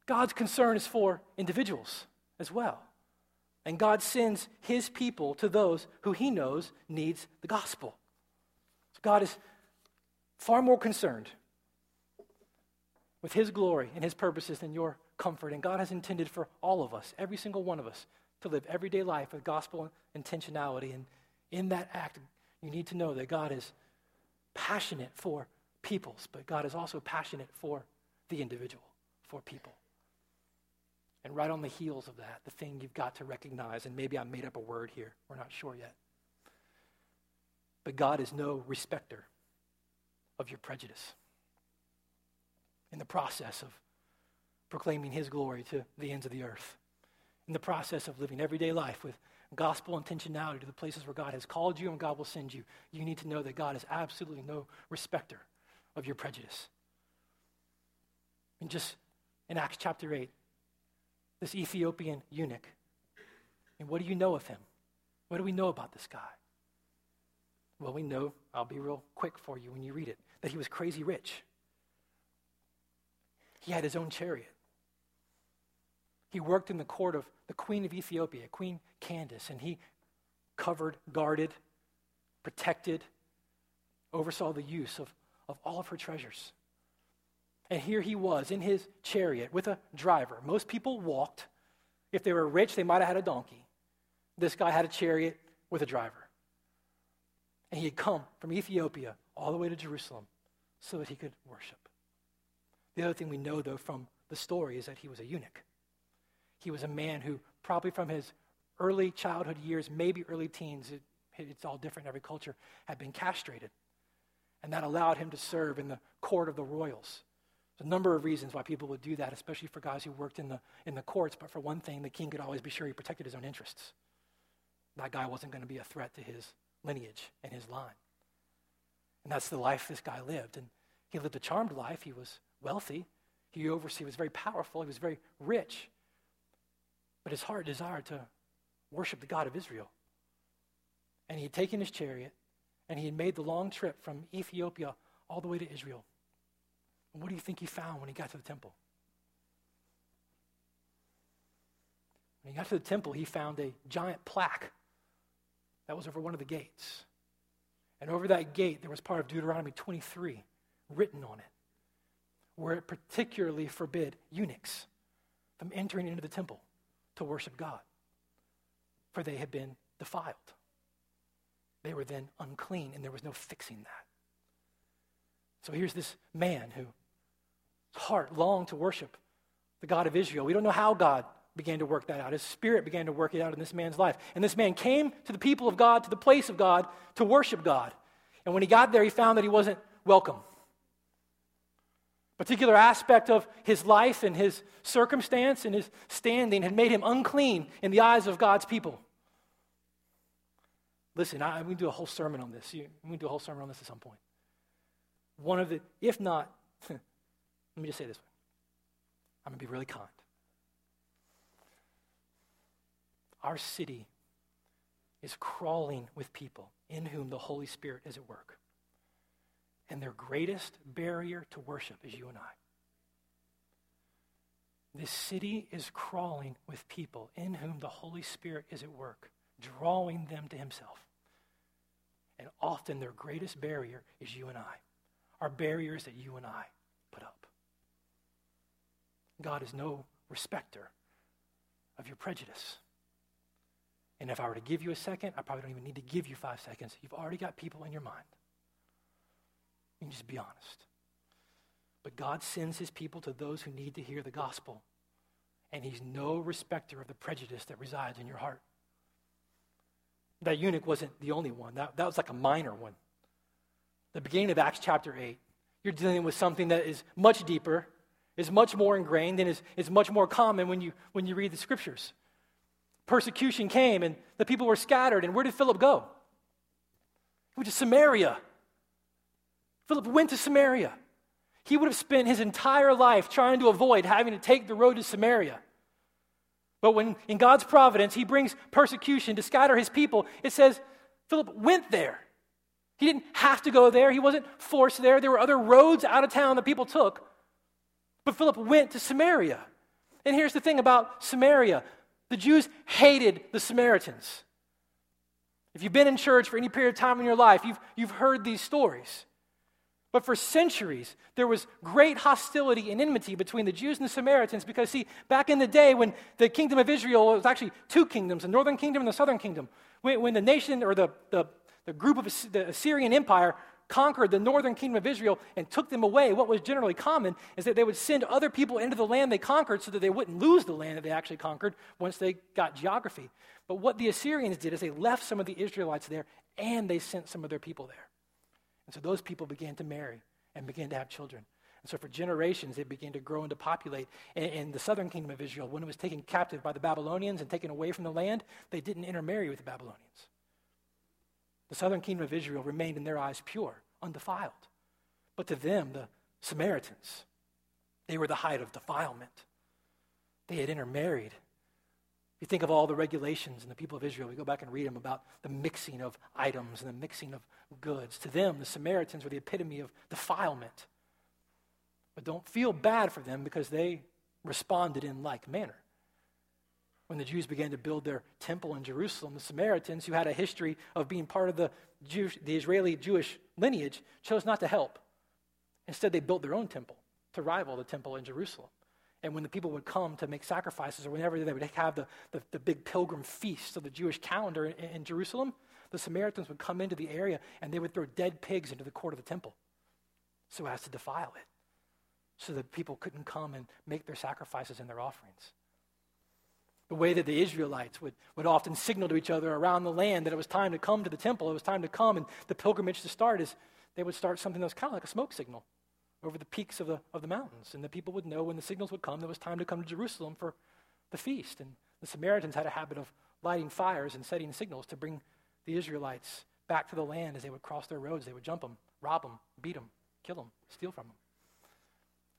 [SPEAKER 1] God's concern is for individuals as well. And God sends his people to those who he knows needs the gospel. So God is far more concerned with his glory and his purposes than your comfort. And God has intended for all of us, every single one of us, to live everyday life with gospel intentionality. And in that act, you need to know that God is passionate for peoples, but God is also passionate for the individual, for people. And right on the heels of that, the thing you've got to recognize, and maybe I made up a word here, we're not sure yet. But God is no respecter of your prejudice. In the process of proclaiming His glory to the ends of the earth, in the process of living everyday life with gospel intentionality to the places where God has called you and God will send you, you need to know that God is absolutely no respecter of your prejudice. And just in Acts chapter 8, this Ethiopian eunuch, and what do you know of him? What do we know about this guy? Well, we know, I'll be real quick for you when you read it, that he was crazy rich. He had his own chariot. He worked in the court of the queen of Ethiopia, Queen Candace, and he covered, guarded, protected, oversaw the use of, of all of her treasures. And here he was in his chariot with a driver. Most people walked. If they were rich, they might have had a donkey. This guy had a chariot with a driver. And he had come from Ethiopia all the way to Jerusalem so that he could worship. The other thing we know, though, from the story is that he was a eunuch. He was a man who, probably from his early childhood years, maybe early teens, it, it's all different in every culture, had been castrated. And that allowed him to serve in the court of the royals. There's a number of reasons why people would do that, especially for guys who worked in the, in the courts. But for one thing, the king could always be sure he protected his own interests. That guy wasn't going to be a threat to his lineage and his line. And that's the life this guy lived. And he lived a charmed life. He was wealthy. He, oversaw, he was very powerful. He was very rich. But his heart desired to worship the God of Israel. And he had taken his chariot and he had made the long trip from Ethiopia all the way to Israel. And what do you think he found when he got to the temple? When he got to the temple, he found a giant plaque that was over one of the gates. And over that gate, there was part of Deuteronomy 23 written on it, where it particularly forbid eunuchs from entering into the temple to worship God, for they had been defiled. They were then unclean, and there was no fixing that. So here's this man whose heart longed to worship the God of Israel. We don't know how God began to work that out. His spirit began to work it out in this man's life. And this man came to the people of God, to the place of God, to worship God. And when he got there, he found that he wasn't welcome particular aspect of his life and his circumstance and his standing had made him unclean in the eyes of God's people. Listen, I, we can do a whole sermon on this. we can do a whole sermon on this at some point. One of the, if not, let me just say this I'm going to be really kind. Our city is crawling with people in whom the Holy Spirit is at work. And their greatest barrier to worship is you and I. This city is crawling with people in whom the Holy Spirit is at work, drawing them to Himself. And often their greatest barrier is you and I. Our barriers that you and I put up. God is no respecter of your prejudice. And if I were to give you a second, I probably don't even need to give you five seconds. You've already got people in your mind. You just be honest. But God sends his people to those who need to hear the gospel. And he's no respecter of the prejudice that resides in your heart. That eunuch wasn't the only one, that, that was like a minor one. The beginning of Acts chapter 8, you're dealing with something that is much deeper, is much more ingrained, and is, is much more common when you, when you read the scriptures. Persecution came, and the people were scattered. And where did Philip go? He went to Samaria. Philip went to Samaria. He would have spent his entire life trying to avoid having to take the road to Samaria. But when in God's providence he brings persecution to scatter his people, it says Philip went there. He didn't have to go there, he wasn't forced there. There were other roads out of town that people took. But Philip went to Samaria. And here's the thing about Samaria the Jews hated the Samaritans. If you've been in church for any period of time in your life, you've, you've heard these stories. But for centuries, there was great hostility and enmity between the Jews and the Samaritans because, see, back in the day when the kingdom of Israel was actually two kingdoms, the northern kingdom and the southern kingdom, when, when the nation or the, the, the group of the Assyrian Empire conquered the northern kingdom of Israel and took them away, what was generally common is that they would send other people into the land they conquered so that they wouldn't lose the land that they actually conquered once they got geography. But what the Assyrians did is they left some of the Israelites there and they sent some of their people there. And so those people began to marry and began to have children. And so for generations, it began to grow and to populate. In, in the southern kingdom of Israel, when it was taken captive by the Babylonians and taken away from the land, they didn't intermarry with the Babylonians. The southern kingdom of Israel remained in their eyes pure, undefiled. But to them, the Samaritans, they were the height of defilement. They had intermarried you think of all the regulations and the people of Israel, we go back and read them about the mixing of items and the mixing of goods. To them, the Samaritans were the epitome of defilement. But don't feel bad for them because they responded in like manner. When the Jews began to build their temple in Jerusalem, the Samaritans, who had a history of being part of the, Jewish, the Israeli Jewish lineage, chose not to help. Instead, they built their own temple to rival the temple in Jerusalem. And when the people would come to make sacrifices, or whenever they would have the, the, the big pilgrim feast of the Jewish calendar in, in Jerusalem, the Samaritans would come into the area and they would throw dead pigs into the court of the temple so as to defile it, so that people couldn't come and make their sacrifices and their offerings. The way that the Israelites would, would often signal to each other around the land that it was time to come to the temple, it was time to come, and the pilgrimage to start is they would start something that was kind of like a smoke signal over the peaks of the, of the mountains. And the people would know when the signals would come, it was time to come to Jerusalem for the feast. And the Samaritans had a habit of lighting fires and setting signals to bring the Israelites back to the land as they would cross their roads. They would jump them, rob them, beat them, kill them, steal from them.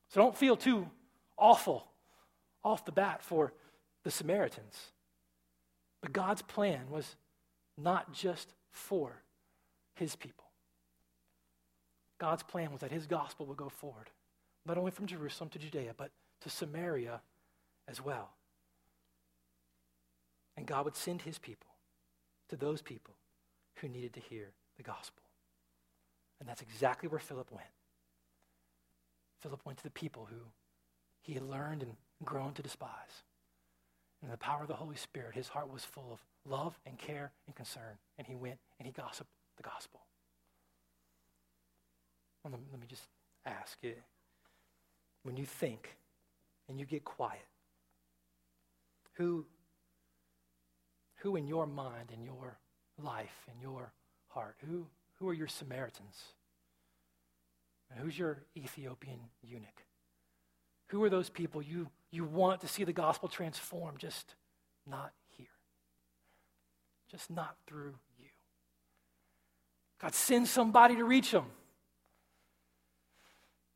[SPEAKER 1] So don't feel too awful off the bat for the Samaritans. But God's plan was not just for his people. God's plan was that his gospel would go forward, not only from Jerusalem to Judea, but to Samaria as well. And God would send his people to those people who needed to hear the gospel. And that's exactly where Philip went. Philip went to the people who he had learned and grown to despise. And in the power of the Holy Spirit, his heart was full of love and care and concern. And he went and he gossiped the gospel. Well, let me just ask you when you think and you get quiet, who, who in your mind, in your life, in your heart, who, who are your Samaritans? And who's your Ethiopian eunuch? Who are those people you, you want to see the gospel transform, just not here? Just not through you. God, send somebody to reach them.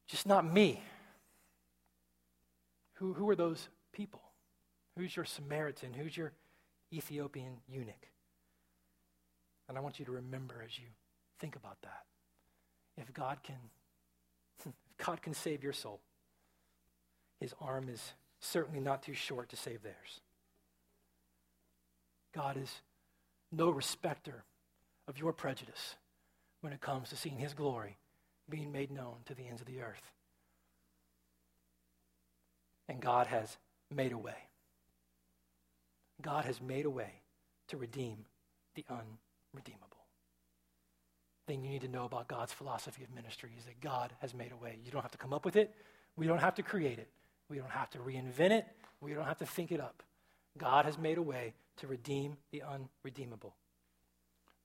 [SPEAKER 1] Just not me. Who, who are those people? Who's your Samaritan? Who's your Ethiopian eunuch? And I want you to remember as you think about that. If God can, if God can save your soul, his arm is certainly not too short to save theirs. God is no respecter of your prejudice when it comes to seeing his glory being made known to the ends of the earth. And God has made a way. God has made a way to redeem the unredeemable. Thing you need to know about God's philosophy of ministry is that God has made a way. You don't have to come up with it. We don't have to create it. We don't have to reinvent it. We don't have to think it up. God has made a way to redeem the unredeemable.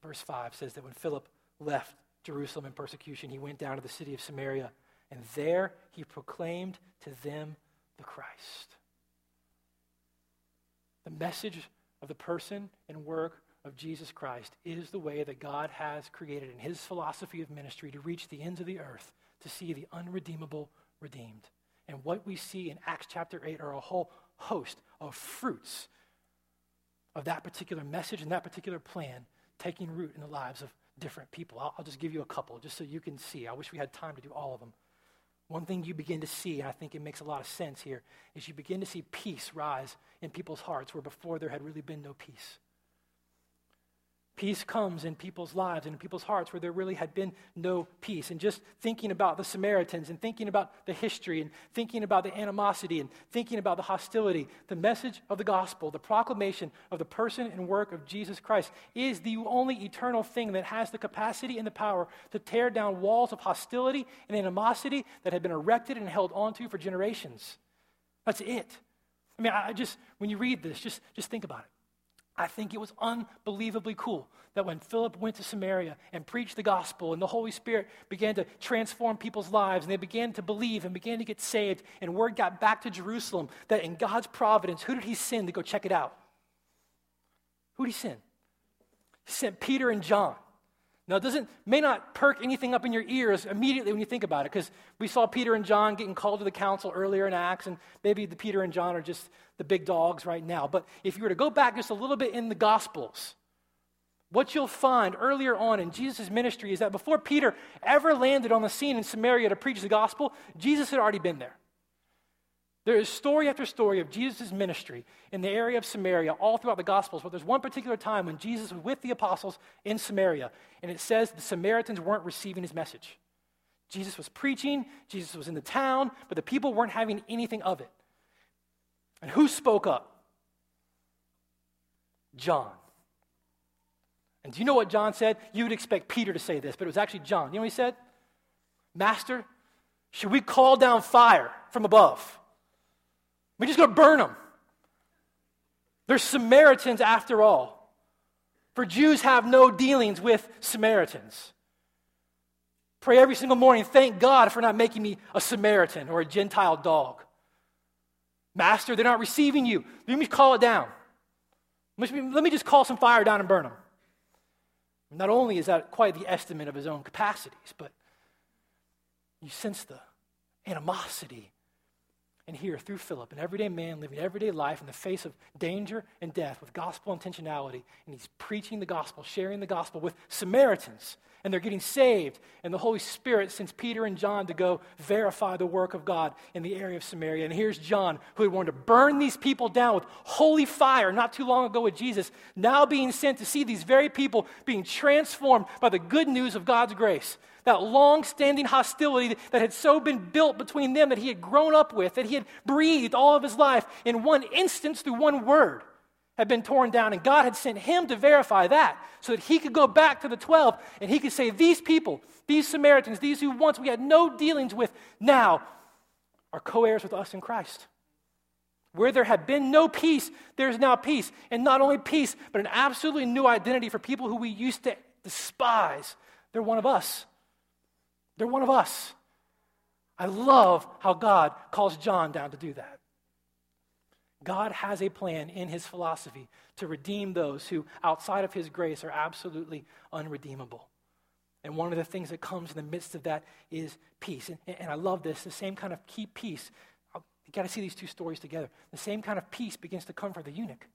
[SPEAKER 1] Verse 5 says that when Philip left Jerusalem in persecution, he went down to the city of Samaria, and there he proclaimed to them the Christ. The message of the person and work of Jesus Christ is the way that God has created in his philosophy of ministry to reach the ends of the earth, to see the unredeemable redeemed. And what we see in Acts chapter 8 are a whole host of fruits of that particular message and that particular plan taking root in the lives of different people. I'll, I'll, just give you a couple just so you can see. I wish we had time to do all of them. One thing you begin to see, and I think it makes a lot of sense here, is you begin to see peace rise in people's hearts where before there had really been no peace. Peace comes in people's lives and in people's hearts where there really had been no peace. And just thinking about the Samaritans and thinking about the history and thinking about the animosity and thinking about the hostility, the message of the gospel, the proclamation of the person and work of Jesus Christ is the only eternal thing that has the capacity and the power to tear down walls of hostility and animosity that had been erected and held onto for generations. That's it. I mean, I just, when you read this, just, just think about it. I think it was unbelievably cool that when Philip went to Samaria and preached the gospel and the Holy Spirit began to transform people's lives and they began to believe and began to get saved and word got back to Jerusalem that in God's providence, who did he send to go check it out? Who did he send? He sent Peter and John. Now, it doesn't, may not perk anything up in your ears immediately when you think about it, because we saw Peter and John getting called to the council earlier in Acts, and maybe the Peter and John are just the big dogs right now. But if you were to go back just a little bit in the Gospels, what you'll find earlier on in Jesus' ministry is that before Peter ever landed on the scene in Samaria to preach the gospel, Jesus had already been there. There is story after story of Jesus' ministry in the area of Samaria all throughout the Gospels, but there's one particular time when Jesus was with the apostles in Samaria, and it says the Samaritans weren't receiving his message. Jesus was preaching, Jesus was in the town, but the people weren't having anything of it. And who spoke up? John. And do you know what John said? You would expect Peter to say this, but it was actually John. You know what he said? Master, should we call down fire from above? We just going to burn them. They're Samaritans after all. For Jews have no dealings with Samaritans. Pray every single morning, thank God for not making me a Samaritan or a Gentile dog. Master, they're not receiving you. Let me call it down. Let me just call some fire down and burn them. Not only is that quite the estimate of his own capacities, but you sense the animosity and here through Philip, an everyday man living everyday life in the face of danger and death with gospel intentionality. And he's preaching the gospel, sharing the gospel with Samaritans. And they're getting saved. And the Holy Spirit sends Peter and John to go verify the work of God in the area of Samaria. And here's John, who had wanted to burn these people down with holy fire not too long ago with Jesus, now being sent to see these very people being transformed by the good news of God's grace that long standing hostility that had so been built between them that he had grown up with, that he had breathed all of his life in one instance through one word, had been torn down. And God had sent him to verify that so that he could go back to the 12 and he could say, These people, these Samaritans, these who once we had no dealings with, now are co heirs with us in Christ. Where there had been no peace, there's now peace. And not only peace, but an absolutely new identity for people who we used to despise. They're one of us. They're one of us. I love how God calls John down to do that. God has a plan in his philosophy to redeem those who, outside of his grace, are absolutely unredeemable. And one of the things that comes in the midst of that is peace. And, and I love this the same kind of key peace. You got to see these two stories together. The same kind of peace begins to come for the eunuch.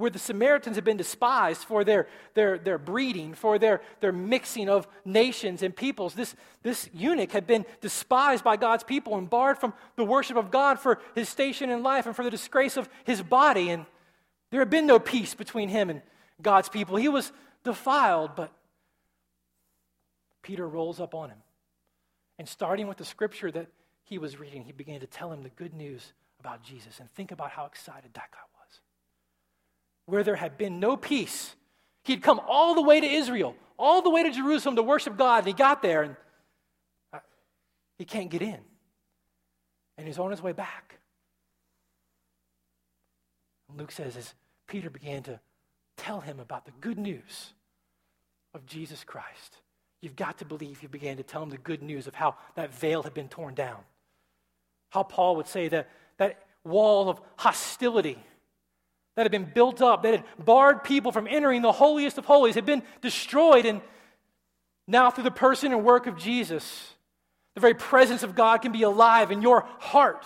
[SPEAKER 1] Where the Samaritans had been despised for their, their, their breeding, for their, their mixing of nations and peoples. This, this eunuch had been despised by God's people and barred from the worship of God for his station in life and for the disgrace of his body. And there had been no peace between him and God's people. He was defiled, but Peter rolls up on him. And starting with the scripture that he was reading, he began to tell him the good news about Jesus. And think about how excited that guy was where there had been no peace. He'd come all the way to Israel, all the way to Jerusalem to worship God, and he got there and uh, he can't get in. And he's on his way back. Luke says, as Peter began to tell him about the good news of Jesus Christ, you've got to believe he began to tell him the good news of how that veil had been torn down. How Paul would say that that wall of hostility that had been built up, that had barred people from entering the holiest of holies, had been destroyed. And now, through the person and work of Jesus, the very presence of God can be alive in your heart.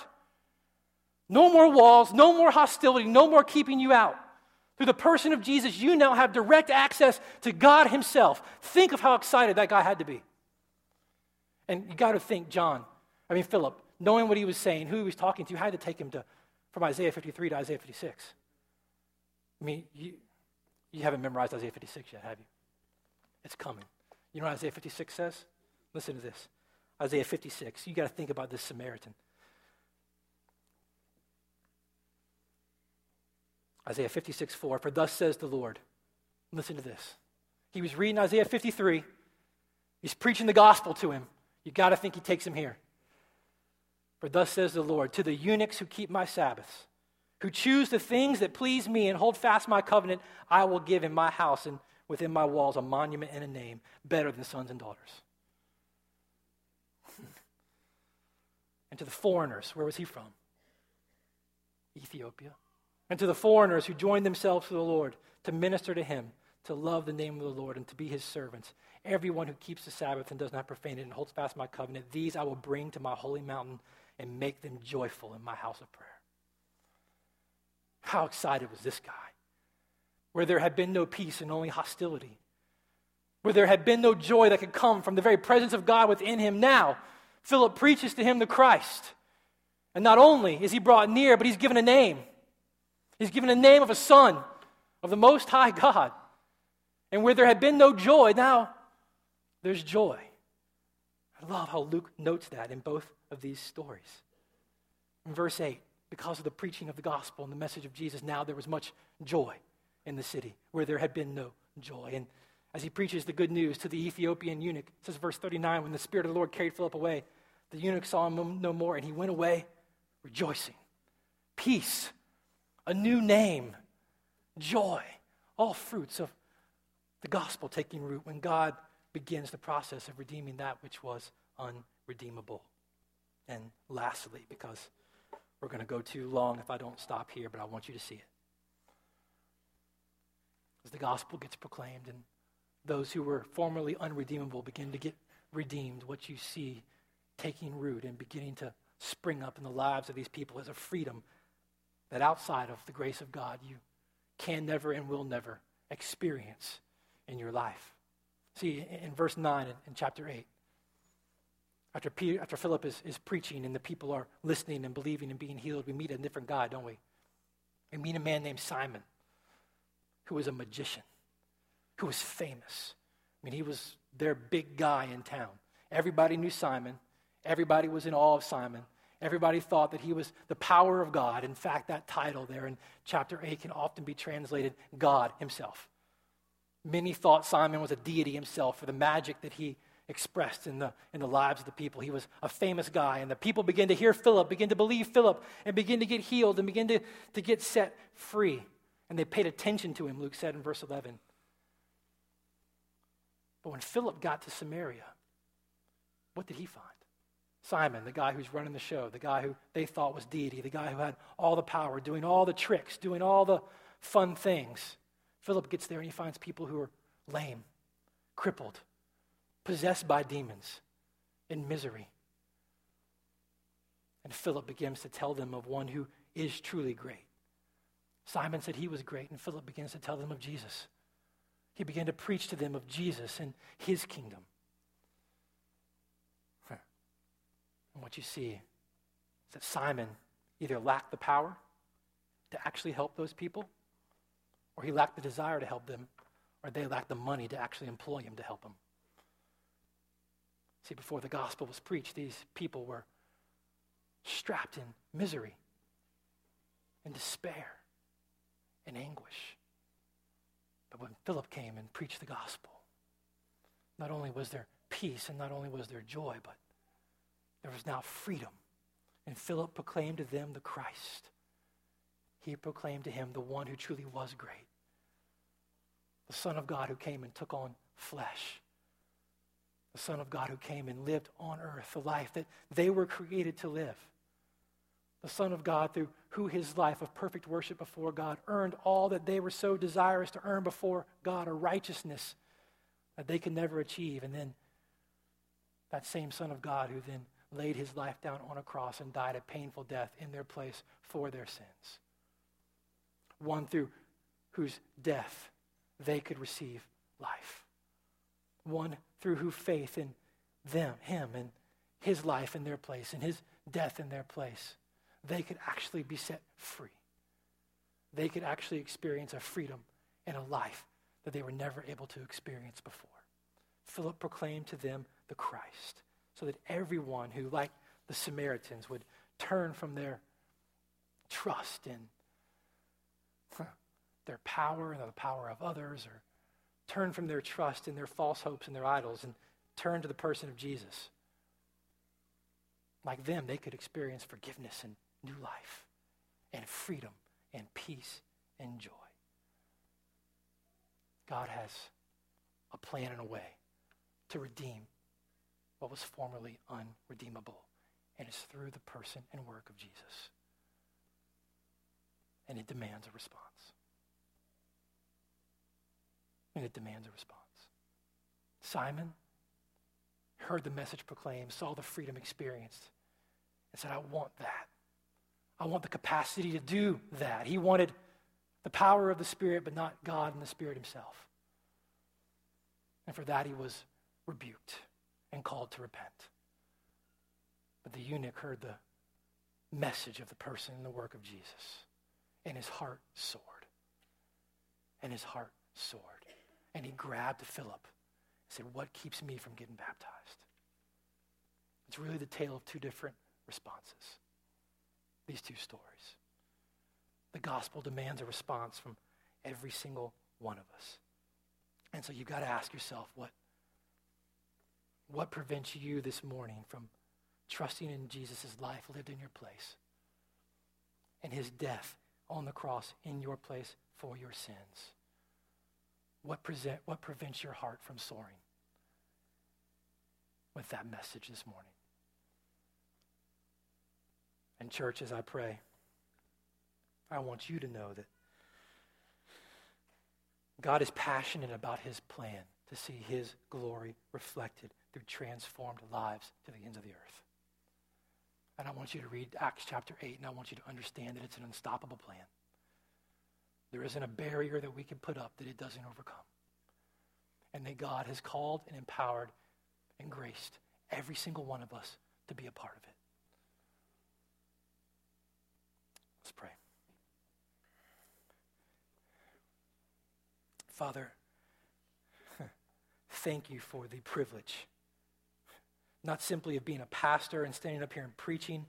[SPEAKER 1] No more walls, no more hostility, no more keeping you out. Through the person of Jesus, you now have direct access to God Himself. Think of how excited that guy had to be. And you got to think, John, I mean, Philip, knowing what he was saying, who he was talking to, had to take him to, from Isaiah 53 to Isaiah 56. I mean, you, you haven't memorized Isaiah 56 yet, have you? It's coming. You know what Isaiah 56 says? Listen to this. Isaiah 56. You got to think about this Samaritan. Isaiah 56, 4. For thus says the Lord. Listen to this. He was reading Isaiah 53. He's preaching the gospel to him. You got to think he takes him here. For thus says the Lord, to the eunuchs who keep my Sabbaths who choose the things that please me and hold fast my covenant, I will give in my house and within my walls a monument and a name better than sons and daughters. and to the foreigners, where was he from? Ethiopia. And to the foreigners who joined themselves to the Lord to minister to him, to love the name of the Lord, and to be his servants. Everyone who keeps the Sabbath and does not profane it and holds fast my covenant, these I will bring to my holy mountain and make them joyful in my house of prayer. How excited was this guy? Where there had been no peace and only hostility. Where there had been no joy that could come from the very presence of God within him. Now, Philip preaches to him the Christ. And not only is he brought near, but he's given a name. He's given a name of a son of the Most High God. And where there had been no joy, now there's joy. I love how Luke notes that in both of these stories. In verse 8, because of the preaching of the gospel and the message of Jesus, now there was much joy in the city where there had been no joy. And as he preaches the good news to the Ethiopian eunuch, says verse 39, when the Spirit of the Lord carried Philip away, the eunuch saw him no more, and he went away rejoicing. Peace, a new name, joy, all fruits of the gospel taking root when God begins the process of redeeming that which was unredeemable. And lastly, because we're going to go too long if I don't stop here, but I want you to see it. As the gospel gets proclaimed and those who were formerly unredeemable begin to get redeemed, what you see taking root and beginning to spring up in the lives of these people is a freedom that outside of the grace of God you can never and will never experience in your life. See, in verse 9 in chapter 8, after, Peter, after Philip is, is preaching and the people are listening and believing and being healed, we meet a different guy, don't we? We meet a man named Simon, who was a magician, who was famous. I mean, he was their big guy in town. Everybody knew Simon. Everybody was in awe of Simon. Everybody thought that he was the power of God. In fact, that title there in chapter 8 can often be translated God himself. Many thought Simon was a deity himself for the magic that he expressed in the, in the lives of the people. He was a famous guy, and the people begin to hear Philip, begin to believe Philip, and begin to get healed and begin to, to get set free. And they paid attention to him, Luke said in verse 11. But when Philip got to Samaria, what did he find? Simon, the guy who's running the show, the guy who they thought was deity, the guy who had all the power, doing all the tricks, doing all the fun things. Philip gets there and he finds people who are lame, crippled, possessed by demons, in misery. And Philip begins to tell them of one who is truly great, Simon said he was great, and Philip begins to tell them of Jesus. He began to preach to them of Jesus and his kingdom. And what you see is that Simon either lacked the power to actually help those people, or he lacked the desire to help them, or they lacked the money to actually employ him to help them. See, before the gospel was preached, these people were strapped in misery and despair and anguish. But when Philip came and preached the gospel, not only was there peace and not only was there joy, but there was now freedom. And Philip proclaimed to them the Christ. He proclaimed to him the one who truly was great, the Son of God who came and took on flesh, the Son of God who came and lived on earth the life that they were created to live the Son of God, through who his life of perfect worship before God earned all that they were so desirous to earn before God, a righteousness that they could never achieve. And then that same Son of God who then laid his life down on a cross and died a painful death in their place for their sins. One through whose death they could receive life. One through whose faith in them, him, and his life in their place, and his death in their place they could actually be set free. They could actually experience a freedom and a life that they were never able to experience before. Philip proclaimed to them the Christ so that everyone who, like the Samaritans, would turn from their trust in their power and the power of others, or turn from their trust in their false hopes and their idols and turn to the person of Jesus. Like them, they could experience forgiveness and new life and freedom and peace and joy. God has a plan and a way to redeem what was formerly unredeemable, and it's through the person and work of Jesus. And it demands a response. And it demands a response. Simon heard the message proclaimed, saw the freedom experienced, and said, I want that. I want the capacity to do that. He wanted the power of the Spirit, but not God and the Spirit Himself. And for that, he was rebuked and called to repent. But the eunuch heard the message of the person and the work of Jesus, and his heart soared. And his heart soared. And he grabbed Philip and said, What keeps me from getting baptized? It's really the tale of two different responses these two stories. The gospel demands a response from every single one of us. And so you've got to ask yourself what, what prevents you this morning from trusting in Jesus' life lived in your place and his death on the cross in your place for your sins? What, present, what prevents your heart from soaring with that message this morning? And, church, as I pray, I want you to know that God is passionate about his plan to see his glory reflected through transformed lives to the ends of the earth. And I want you to read Acts chapter 8, and I want you to understand that it's an unstoppable plan. There isn't a barrier that we can put up that it doesn't overcome. And that God has called and empowered and graced every single one of us to be a part of it. Let's pray. Father, thank you for the privilege, not simply of being a pastor and standing up here and preaching,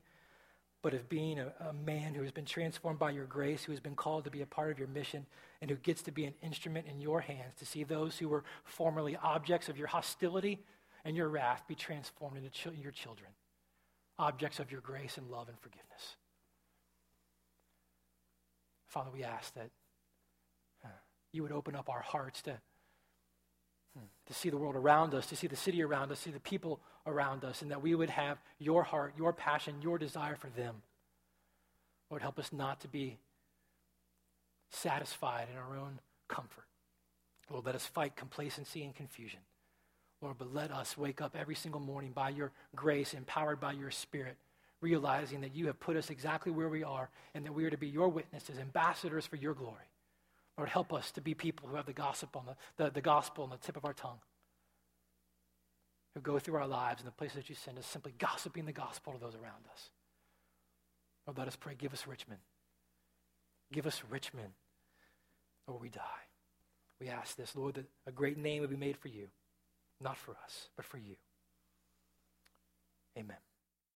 [SPEAKER 1] but of being a, a, man who has been transformed by your grace, who has been called to be a part of your mission, and who gets to be an instrument in your hands to see those who were formerly objects of your hostility and your wrath be transformed into ch- your children, objects of your grace and love and forgiveness. Father, we ask that uh, you would open up our hearts to, to see the world around us, to see the city around us, see the people around us, and that we would have your heart, your passion, your desire for them. Lord, help us not to be satisfied in our own comfort. Lord, let us fight complacency and confusion. Lord, but let us wake up every single morning by your grace, empowered by your spirit, realizing that you have put us exactly where we are and that we are to be your witnesses, ambassadors for your glory. Lord, help us to be people who have the gospel on the, the, the gospel on the tip of our tongue, who go through our lives in the places that you send us, simply gossiping the gospel to those around us. Lord, let us pray. Give us Richmond. Give us Richmond, or we die. We ask this, Lord, that a great name would be made for you, not for us, but for you.